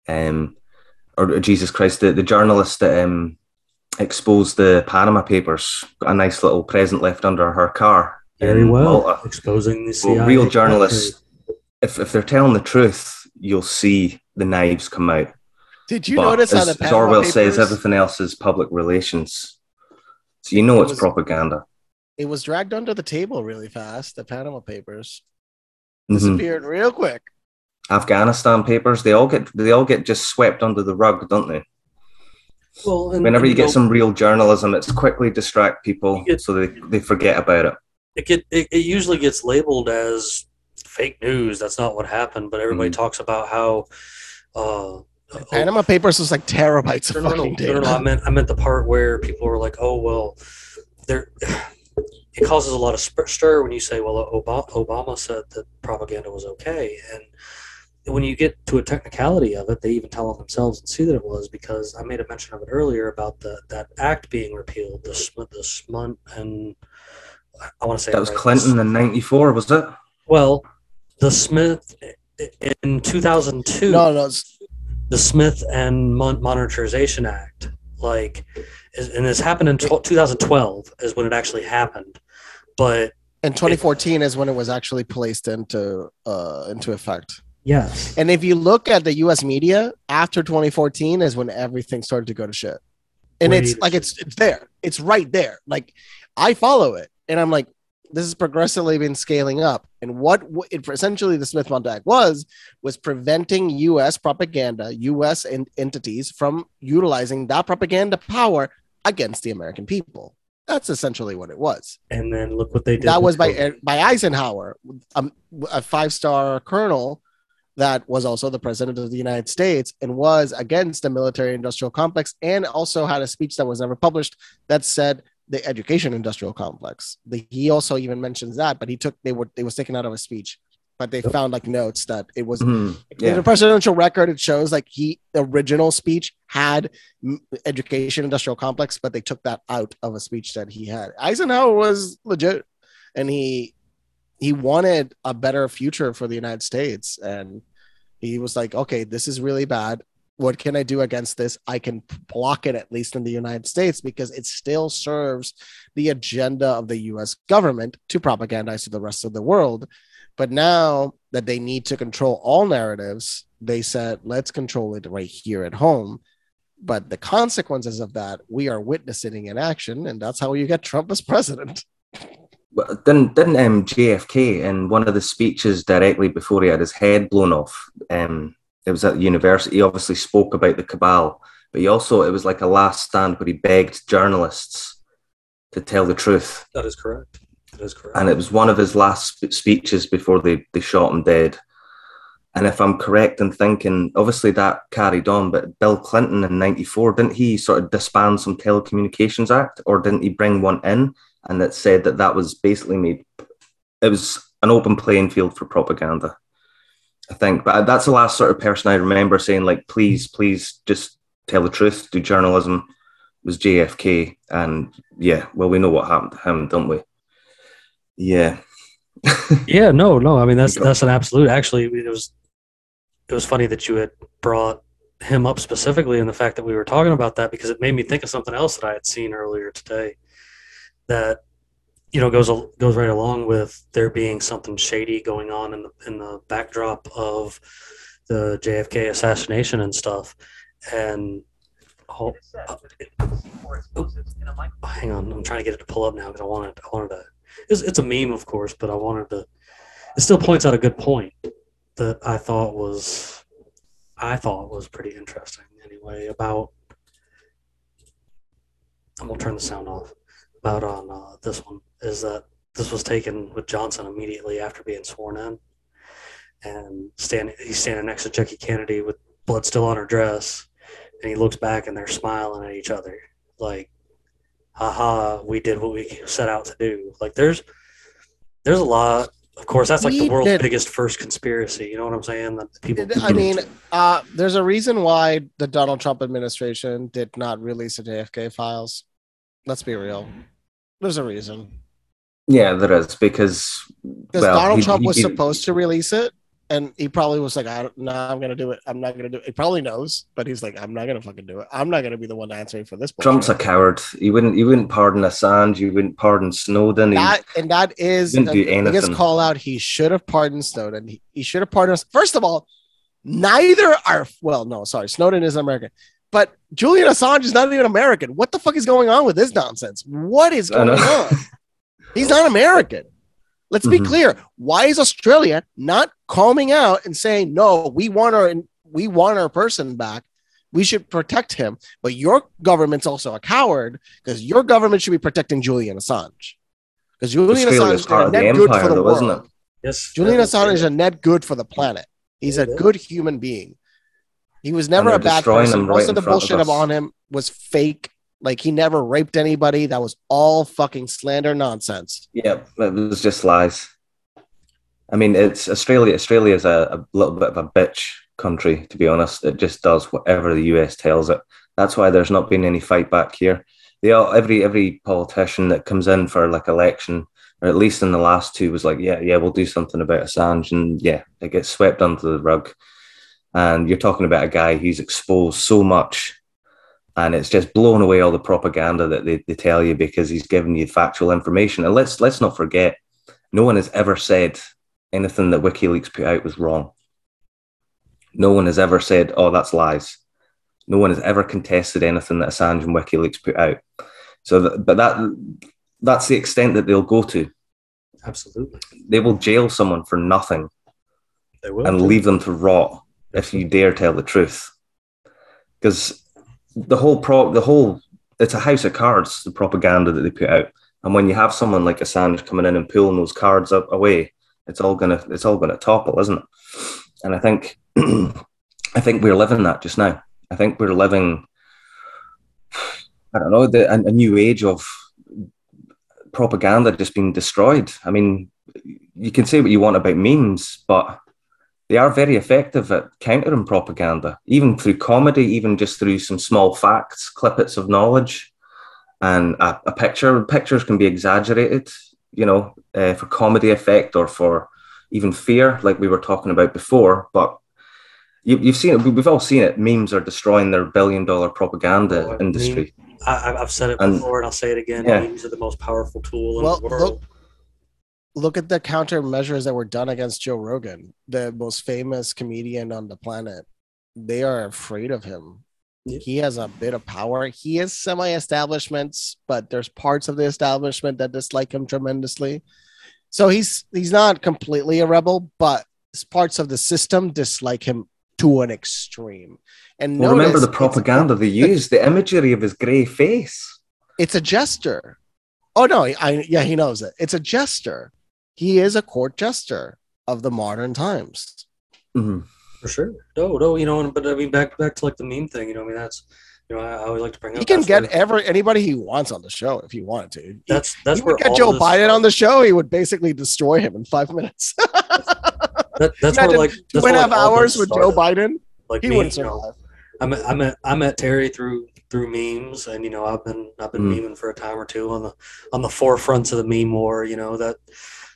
[SPEAKER 4] um, or Jesus Christ, the, the journalist that um, exposed the Panama Papers, got a nice little present left under her car.
[SPEAKER 2] very well
[SPEAKER 4] Malta.
[SPEAKER 2] exposing the
[SPEAKER 4] Well, real journalists, if, if they're telling the truth, you'll see the knives come out.
[SPEAKER 3] Did you
[SPEAKER 4] But
[SPEAKER 3] notice how
[SPEAKER 4] as,
[SPEAKER 3] the
[SPEAKER 4] as
[SPEAKER 3] Panama
[SPEAKER 4] Orwell
[SPEAKER 3] Papers,
[SPEAKER 4] says, everything else is public relations. So you know
[SPEAKER 3] It
[SPEAKER 4] it's
[SPEAKER 3] was-
[SPEAKER 4] propaganda.
[SPEAKER 3] it was dragged under the table really fast? The Panama Papers
[SPEAKER 4] Mhm.
[SPEAKER 3] disappeared real quick.
[SPEAKER 4] Afghanistan papers, they all get they all get just swept under the rug, don't they?
[SPEAKER 2] Well and,
[SPEAKER 4] Whenever
[SPEAKER 2] and
[SPEAKER 4] you get
[SPEAKER 2] know,
[SPEAKER 4] some real journalism, it's quickly distract people so they, they forget about it.
[SPEAKER 2] it get it, it usually gets labeled as fake news that's not what happened but everybody
[SPEAKER 4] Mm-hmm.
[SPEAKER 2] talks about how uh
[SPEAKER 3] Panama Papers was like terabytes of fucking
[SPEAKER 2] no,
[SPEAKER 3] data.
[SPEAKER 2] no, I meant I meant the part where people were like, "Oh well, there." It causes a lot of stir when you say, "Well, Obama, Obama said that propaganda was okay," and when you get to a technicality of it, they even tell on themselves and see that it was because I made a mention of it earlier about the that act being repealed, the sm- the SMUNT, and I want to say
[SPEAKER 4] That was
[SPEAKER 2] right,
[SPEAKER 4] Clinton in '94, was it?
[SPEAKER 2] Well, the Smith in 2002.
[SPEAKER 3] No, no, it's-
[SPEAKER 2] the Smith and Mon- Monetization Act, like, and this happened in 2012 is when it actually happened. But
[SPEAKER 3] And 2014 is when it was actually placed into uh into effect.
[SPEAKER 2] Yes.
[SPEAKER 3] And if you look at the US media after 2014 is when everything started to go to shit. And
[SPEAKER 2] Way
[SPEAKER 3] it's like it's it's there. It's right there. Like I follow it and I'm like this has progressively been scaling up. And what it essentially the Smith Act was was preventing US propaganda, US en- entities from utilizing that propaganda power against the American people. That's essentially what it was.
[SPEAKER 2] And then look what they did.
[SPEAKER 3] That was by by Eisenhower, um, a five star colonel that was also the president of the United States and was against the military industrial complex and also had a speech that was never published that said the education industrial complex. The, he also even mentions that, but he took they were they was taken out of a speech. But they found like notes that it was
[SPEAKER 4] Mhm.
[SPEAKER 3] in
[SPEAKER 4] Yeah.
[SPEAKER 3] the presidential record. It shows like he the original speech had education industrial complex, but they took that out of a speech that he had. Eisenhower was legit, and he he wanted a better future for the United States, and he was like, okay, this is really bad. What can I do against this? I can block it at least in the United States because it still serves the agenda of the US government to propagandize to the rest of the world. But now that they need to control all narratives, they said, let's control it right here at home. But the consequences of that, we are witnessing in action. And that's how you get Trump as president.
[SPEAKER 4] Well, didn't didn't um, JFK in one of the speeches directly before he had his head blown off? Um, it was at the university. He obviously spoke about the cabal, but he also it was like a last stand where he begged journalists to tell the truth,
[SPEAKER 2] That is correct. That is correct.
[SPEAKER 4] and it was one of his last speeches before they they shot him dead. And if I'm correct in thinking, obviously that carried on, but Bill Clinton in '94 didn't he sort of disband some telecommunications act, or didn't he bring one in? And that said that that was basically made it was an open playing field for propaganda. I think, but uh, that's the last sort of person I remember saying like, please, please, just tell the truth, do journalism. Was JFK, and yeah, well, we know what happened to him, don't we? Yeah,
[SPEAKER 2] yeah, no, no. I mean, that's that's an absolute. Actually, it was it was funny that you had brought him up specifically, and the fact that we were talking about that because it made me think of something else that I had seen earlier today. That you know goes goes right along with there being something shady going on in the in the backdrop of the JFK assassination and stuff, and. Oh, uh, hang on, I'm trying to get it to pull up now because I wanted I wanted to it's, it's a meme, of course, but I wanted to. It still points out a good point that I thought was, I thought was pretty interesting. Anyway, about I'm gonna turn the sound off. About on uh, this one is that this was taken with Johnson immediately after being sworn in, and standing he's standing next to Jackie Kennedy with blood still on her dress, and he looks back and they're smiling at each other like haha, we did what we set out to do. Like there's there's a lot. Of course, that's like the world's
[SPEAKER 3] did-
[SPEAKER 2] biggest first conspiracy. You know what I'm saying? That people.
[SPEAKER 3] I mean, uh, there's a reason why the Donald Trump administration did not release the JFK files. Let's be real. There's a reason.
[SPEAKER 4] yeah, there is because
[SPEAKER 3] Because
[SPEAKER 4] well,
[SPEAKER 3] Donald
[SPEAKER 4] he-
[SPEAKER 3] Trump
[SPEAKER 4] he-
[SPEAKER 3] was
[SPEAKER 4] he-
[SPEAKER 3] supposed to release it, and he probably was like, "I don't, no, I'm gonna do it. I'm not gonna do it." He probably knows, but he's like, "I'm not gonna fucking do it. I'm not gonna be the one answering for this."
[SPEAKER 4] Trump's a coward. He wouldn't. He wouldn't pardon Assange. He wouldn't pardon Snowden.
[SPEAKER 3] That and that is the biggest call out. He should have pardoned Snowden. He, he should have pardoned us. First of all, neither are well, no, sorry, Snowden is American, but Julian Assange is not even American. What the fuck is going on with this nonsense? What is going on? He's not American. Let's be
[SPEAKER 4] Mhm.
[SPEAKER 3] clear. Why is Australia not calming out and saying, no, we want our we want our person back? We should protect him. But your government's also a coward because your government should be protecting Julian Assange. Because Julian
[SPEAKER 4] Australia's
[SPEAKER 3] Assange is a net good for the
[SPEAKER 4] though,
[SPEAKER 3] world.
[SPEAKER 4] isn't it?
[SPEAKER 2] yes,
[SPEAKER 3] Julian Assange is a net good for the planet. He's a good human being. He was never a bad person. Most
[SPEAKER 4] right
[SPEAKER 3] of the
[SPEAKER 4] of
[SPEAKER 3] bullshit
[SPEAKER 4] us.
[SPEAKER 3] on him was fake. Like he never raped anybody. That was all fucking slander nonsense.
[SPEAKER 4] Yeah, it was just lies. I mean, it's Australia. Australia is a, a little bit of a bitch country, to be honest. It just does whatever the US tells it. That's why there's not been any fight back here. They all, every every politician that comes in for like election, or at least in the last two, was like, yeah, yeah, we'll do something about Assange, and yeah, it gets swept under the rug. And you're talking about a guy who's exposed so much and it's just blown away all the propaganda that they, they tell you because he's giving you factual information. And let's let's not forget, no one has ever said anything that WikiLeaks put out was wrong. No one has ever said, "Oh, that's lies." No one has ever contested anything that Assange and WikiLeaks put out. So, that, but that that's the extent that they'll go to.
[SPEAKER 2] Absolutely,
[SPEAKER 4] they will jail someone for nothing
[SPEAKER 2] they will
[SPEAKER 4] and leave them to rot if you dare tell the truth. Because the whole pro, the whole, it's a house of cards. The propaganda that they put out, and when you have someone like Assange coming in and pulling those cards up away, it's all gonna, it's all gonna topple, isn't it? And I think, I think we're living that just now. I think we're living, I don't know, the, a, a new age of propaganda just being destroyed. I mean, you can say what you want about memes, but they are very effective at countering propaganda, even through comedy, even just through some small facts, clippets of knowledge, and a, a picture. Pictures can be exaggerated, you know, uh, for comedy effect or for even fear, like we were talking about before. But you, have seen it. We've all seen it. Memes are destroying their billion-dollar propaganda
[SPEAKER 2] Oh,
[SPEAKER 4] industry.
[SPEAKER 2] I, I've said it
[SPEAKER 4] And-
[SPEAKER 2] before, and I'll say it again.
[SPEAKER 4] Yeah.
[SPEAKER 2] Memes are the most powerful tool in
[SPEAKER 3] Well,
[SPEAKER 2] the world.
[SPEAKER 3] look, look at the countermeasures that were done against Joe Rogan, the most famous comedian on the planet. They are afraid of him. He has a bit of power. He is semi-establishments, but there's parts of the establishment that dislike him tremendously. So he's he's not completely a rebel, but parts of the system dislike him to an extreme. And
[SPEAKER 4] Well, remember the propaganda they used, the imagery of his grey face.
[SPEAKER 3] it's a jester. Oh no, I yeah, he knows it. It's a jester. He is a court jester of the modern times.
[SPEAKER 2] For sure. No, no, you know, but I mean, back back to like the meme thing. You know, I mean, that's you know, I, I always like to bring up.
[SPEAKER 3] He can get
[SPEAKER 2] where-
[SPEAKER 3] ever anybody he wants on the show if he wanted to. He-
[SPEAKER 2] That's that's
[SPEAKER 3] he
[SPEAKER 2] where
[SPEAKER 3] would get Joe
[SPEAKER 2] this-
[SPEAKER 3] Biden on the show. He would basically destroy him in five minutes.
[SPEAKER 2] That, that's where
[SPEAKER 3] Imagine
[SPEAKER 2] like
[SPEAKER 3] two
[SPEAKER 2] that's
[SPEAKER 3] and a
[SPEAKER 2] where, like, all
[SPEAKER 3] hours with Joe. Biden.
[SPEAKER 2] Like
[SPEAKER 3] he
[SPEAKER 2] me,
[SPEAKER 3] wouldn't
[SPEAKER 2] you know,
[SPEAKER 3] survive.
[SPEAKER 2] I met I met I met Terry through through memes, and you know I've been I've been
[SPEAKER 4] Mm.
[SPEAKER 2] memeing for a time or two on the on the forefronts of the meme war. You know that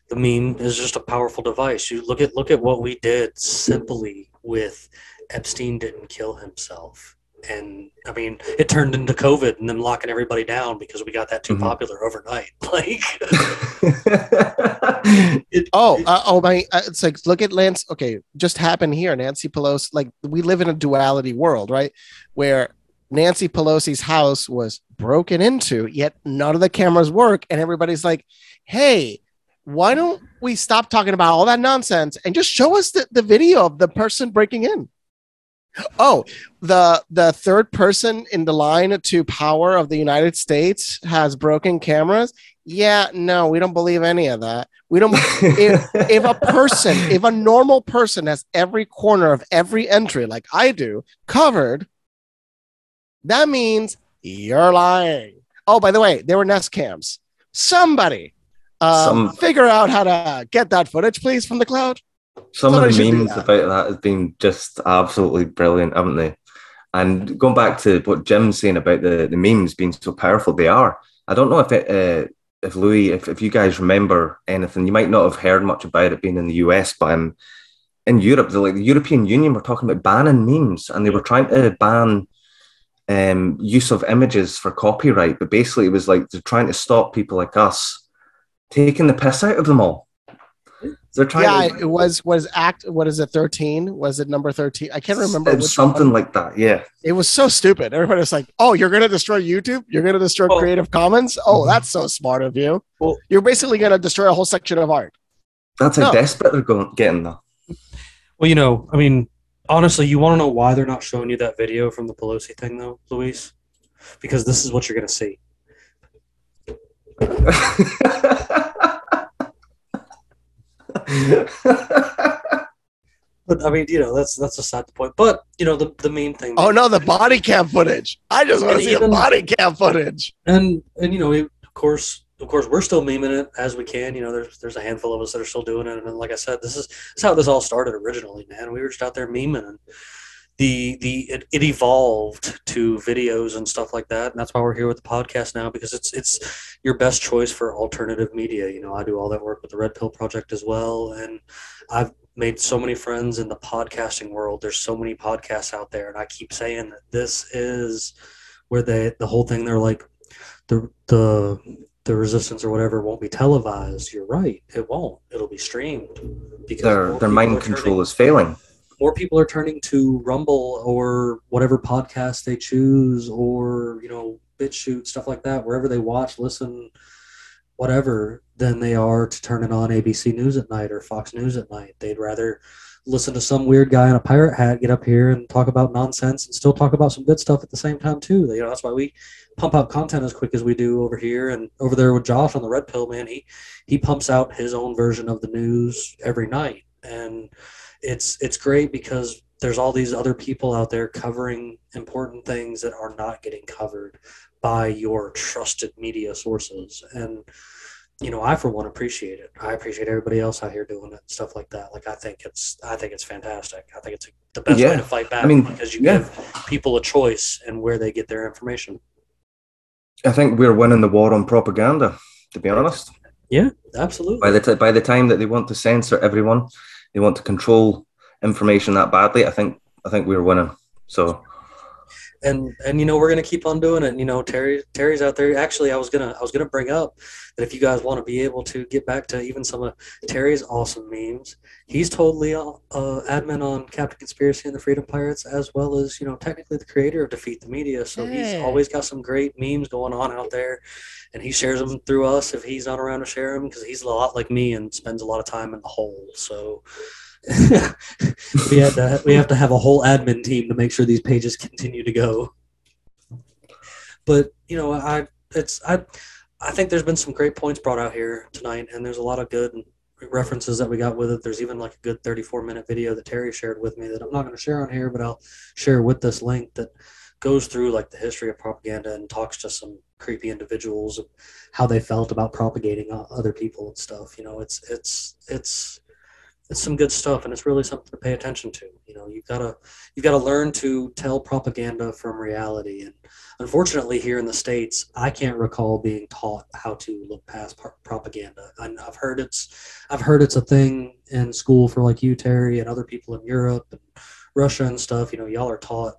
[SPEAKER 2] the meme is just a powerful device. You look at look at what we did simply with Epstein didn't kill himself. And I mean, it turned into COVID and them locking everybody down because we got that too
[SPEAKER 4] Mhm.
[SPEAKER 2] popular overnight. Like,
[SPEAKER 3] oh, uh, oh my! Uh, it's like look at Lance. Okay, just happened here. Nancy Pelosi. Like we live in a duality world, right? Where Nancy Pelosi's house was broken into, yet none of the cameras work, and everybody's like, "Hey, why don't we stop talking about all that nonsense and just show us the, the video of the person breaking in?" Oh, the the third person in the line to power of the United States has broken cameras. Yeah, no, we don't believe any of that. We don't. if, if a person, if a normal person has every corner of every entry, like I do, covered, that means you're lying. Oh, by the way, there were Nest cams. Somebody, uh,
[SPEAKER 4] Some-
[SPEAKER 3] figure out how to get that footage, please, from the cloud.
[SPEAKER 4] Some
[SPEAKER 3] Somebody
[SPEAKER 4] of the memes
[SPEAKER 3] that.
[SPEAKER 4] about that have been just absolutely brilliant, haven't they? And going back to what Jim's saying about the, the memes being so powerful, they are. I don't know if it, uh, if Louis, if, if you guys remember anything, you might not have heard much about it being in the US, but um, in Europe, the, like the European Union were talking about banning memes, and they were trying to ban um, use of images for copyright. But basically, it was like they're trying to stop people like us taking the piss out of them all. They're trying
[SPEAKER 3] Yeah,
[SPEAKER 4] to
[SPEAKER 3] it was was act. What is it? Thirteen? Was it number thirteen? I can't remember.
[SPEAKER 4] It was something
[SPEAKER 3] one.
[SPEAKER 4] like that. Yeah.
[SPEAKER 3] It was so stupid. Everybody was like, "Oh, you're gonna destroy YouTube? You're gonna destroy
[SPEAKER 2] Well-
[SPEAKER 3] Creative Commons? Oh, mm-hmm. that's so smart of you.
[SPEAKER 2] Well-
[SPEAKER 3] you're basically gonna destroy a whole section of art."
[SPEAKER 4] That's how
[SPEAKER 3] No.
[SPEAKER 4] desperate they're going getting though.
[SPEAKER 2] well, you know, I mean, honestly, you want to know why they're not showing you that video from the Pelosi thing, though, Luis? Because this is what you're going to see. But I mean, you know, that's that's a sad point. But you know, the the main thing.
[SPEAKER 3] Oh no, the body cam footage. I just want to see the body cam footage.
[SPEAKER 2] and and you know, we- of course, of course, we're still memeing it as we can. You know, there's there's a handful of us that are still doing it. And like I said, this is this is how this all started originally, man. We were just out there memeing, and the the it, it evolved to videos and stuff like that. And that's why we're here with the podcast now because it's it's your best choice for alternative media. You know, I do all that work with the Red Pill Project as well, and I've made so many friends in the podcasting world. There's so many podcasts out there, and I keep saying that this is where they the whole thing. They're like the the the resistance or whatever won't be televised. You're right, it won't. It'll be streamed because
[SPEAKER 4] their their mind control is failing.
[SPEAKER 2] More people are turning to Rumble or whatever podcast they choose, or you know, BitChute stuff like that, wherever they watch, listen, whatever, than they are to turning on ABC News at night or Fox News at night. They'd rather listen to some weird guy in a pirate hat get up here and talk about nonsense and still talk about some good stuff at the same time too. You know, that's why we pump out content as quick as we do over here and over there with Josh on the Red Pill, man. He he pumps out his own version of the news every night, and it's it's great because there's all these other people out there covering important things that are not getting covered by your trusted media sources and you know, I for one appreciate it. I appreciate everybody else out here doing it, stuff like that. Like I think it's, I think it's fantastic. I think it's the best
[SPEAKER 4] Yeah.
[SPEAKER 2] way to fight back
[SPEAKER 4] I mean,
[SPEAKER 2] because you
[SPEAKER 4] yeah.
[SPEAKER 2] give people a choice and where they get their information.
[SPEAKER 4] I think we're winning the war on propaganda. To be honest,
[SPEAKER 2] Yeah, absolutely.
[SPEAKER 4] by the t- by the time that they want to censor everyone, they want to control information that badly. I think I think we're winning. So
[SPEAKER 2] and and you know we're gonna keep on doing it. You know Terry Terry's out there. Actually, I was gonna I was gonna bring up that if you guys want to be able to get back to even some of Terry's awesome memes, he's totally uh, uh, admin on Captain Conspiracy and the Freedom Pirates, as well as you know technically the creator of Defeat the Media. So he's always got some great memes going on out there, and he shares them through us if he's not around to share them because he's a lot like me and spends a lot of time in the hole. So. we had to we have to have a whole admin team to make sure these pages continue to go. But you know, I it's I I think there's been some great points brought out here tonight, and there's a lot of good references that we got with it. There's even like a good 34 minute video that Terry shared with me that I'm not going to share on here, but I'll share with this link that goes through like the history of propaganda and talks to some creepy individuals of how they felt about propagating uh, other people and stuff. You know, it's it's it's it's some good stuff and it's really something to pay attention to you know? You've got to you've got to learn to tell propaganda from reality and unfortunately here in the states i can't recall being taught how to look past propaganda. And i've heard it's i've heard it's a thing in school for like you terry and other people in europe and russia and stuff. You know y'all are taught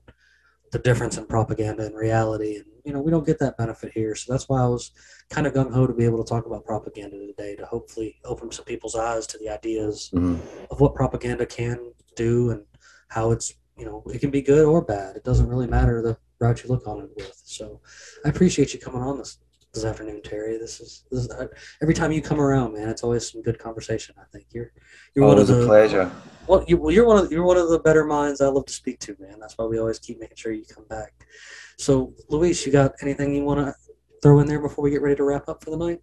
[SPEAKER 2] the difference in propaganda and reality and you know we don't get that benefit here. So that's why i was kind of gung-ho to be able to talk about propaganda today to hopefully open some people's eyes to the ideas
[SPEAKER 4] mhm.
[SPEAKER 2] of what propaganda can do and how it's you know it can be good or bad. It doesn't really matter the route you look on it with. So i appreciate you coming on this this afternoon terry this is, this is uh, every time you come around man it's always some good conversation i think you're you're one of
[SPEAKER 4] always
[SPEAKER 2] the
[SPEAKER 4] a pleasure.
[SPEAKER 2] well, you, well, you're one of you're one of the better minds I love to speak to, man. That's why we always keep making sure you come back. So, Luis, you got anything you want to throw in there before we get ready to wrap up for the night?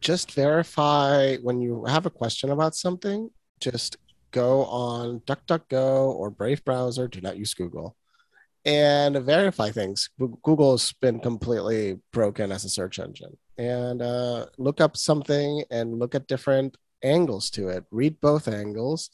[SPEAKER 3] just verify when you have a question about something, just go on DuckDuckGo or Brave browser. Do not use Google and verify things. Google's been completely broken as a search engine. And uh, look up something and look at different angles to it. Read both angles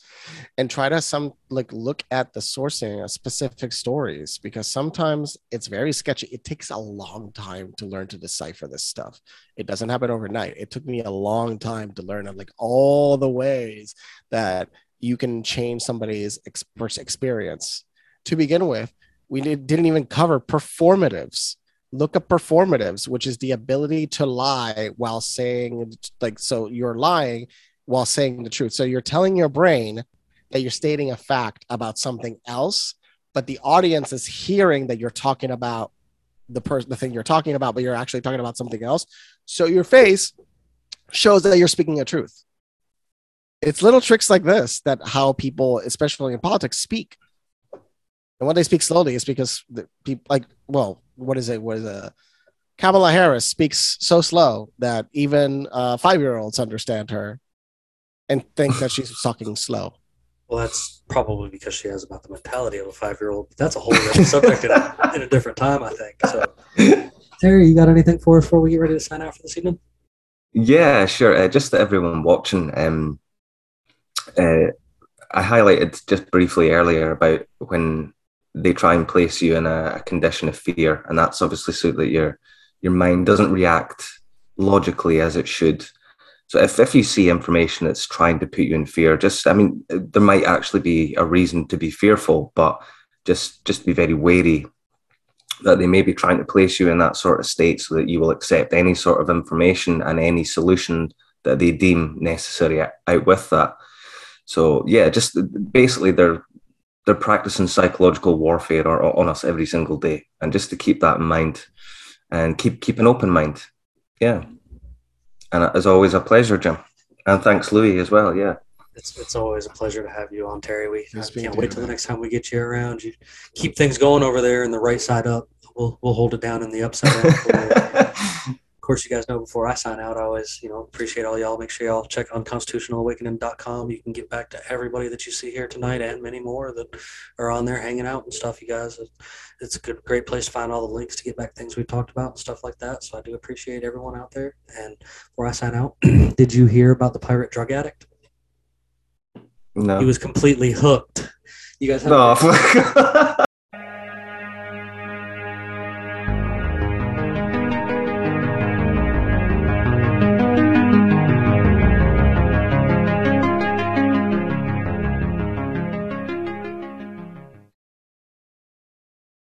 [SPEAKER 3] and try to some like look at the sourcing of specific stories because sometimes it's very sketchy. It takes a long time to learn to decipher this stuff. It doesn't happen overnight. It took me a long time to learn like all the ways that you can change somebody's ex- experience. To begin with, we did, didn't even cover performatives. Look up performatives, which is the ability to lie while saying, like, so you're lying while saying the truth. So you're telling your brain that you're stating a fact about something else, but the audience is hearing that you're talking about the person, the thing you're talking about, but you're actually talking about something else. So your face shows that you're speaking a truth. It's little tricks like this that how people, especially in politics, speak. And when they speak slowly, it's because the people like, well, what is it? What is it? Kamala Harris speaks so slow that even uh, five year olds understand her and think that she's talking slow.
[SPEAKER 2] Well, that's probably because she has about the mentality of a five year old. That's a whole different subject in a, in a different time, I think. So, Terry, you got anything for us before we get ready to sign out for this evening?
[SPEAKER 4] Yeah, sure. Uh, just to everyone watching, um, uh, I highlighted just briefly earlier about when they try and place you in a, condition of fear, and that's obviously so that your your mind doesn't react logically as it should. So if, if you see information that's trying to put you in fear, just I mean, there might actually be a reason to be fearful, but just just be very wary that they may be trying to place you in that sort of state so that you will accept any sort of information and any solution that they deem necessary out with that. So yeah, just basically they're they're practicing psychological warfare on us every single day, and just to keep that in mind and keep keep an open mind. Yeah, and as always, a pleasure, Jim, and thanks, Louis, as well. Yeah.
[SPEAKER 2] It's, it's always a pleasure to have you on, Terry. We I can't wait till the next time we get you around. You keep things going over there in the right side up. We'll we'll hold it down in the upside down. of course, you guys know before I sign out, I always, you know, appreciate all y'all. Make sure y'all check unconstitutionalawakening.com. You can get back to everybody that you see here tonight and many more that are on there hanging out and stuff. You guys, it's a good, great place to find all the links to get back things we talked about and stuff like that. So I do appreciate everyone out there. And before I sign out, did you hear about the pirate drug addict?
[SPEAKER 4] No.
[SPEAKER 2] He was completely hooked. You guys have no.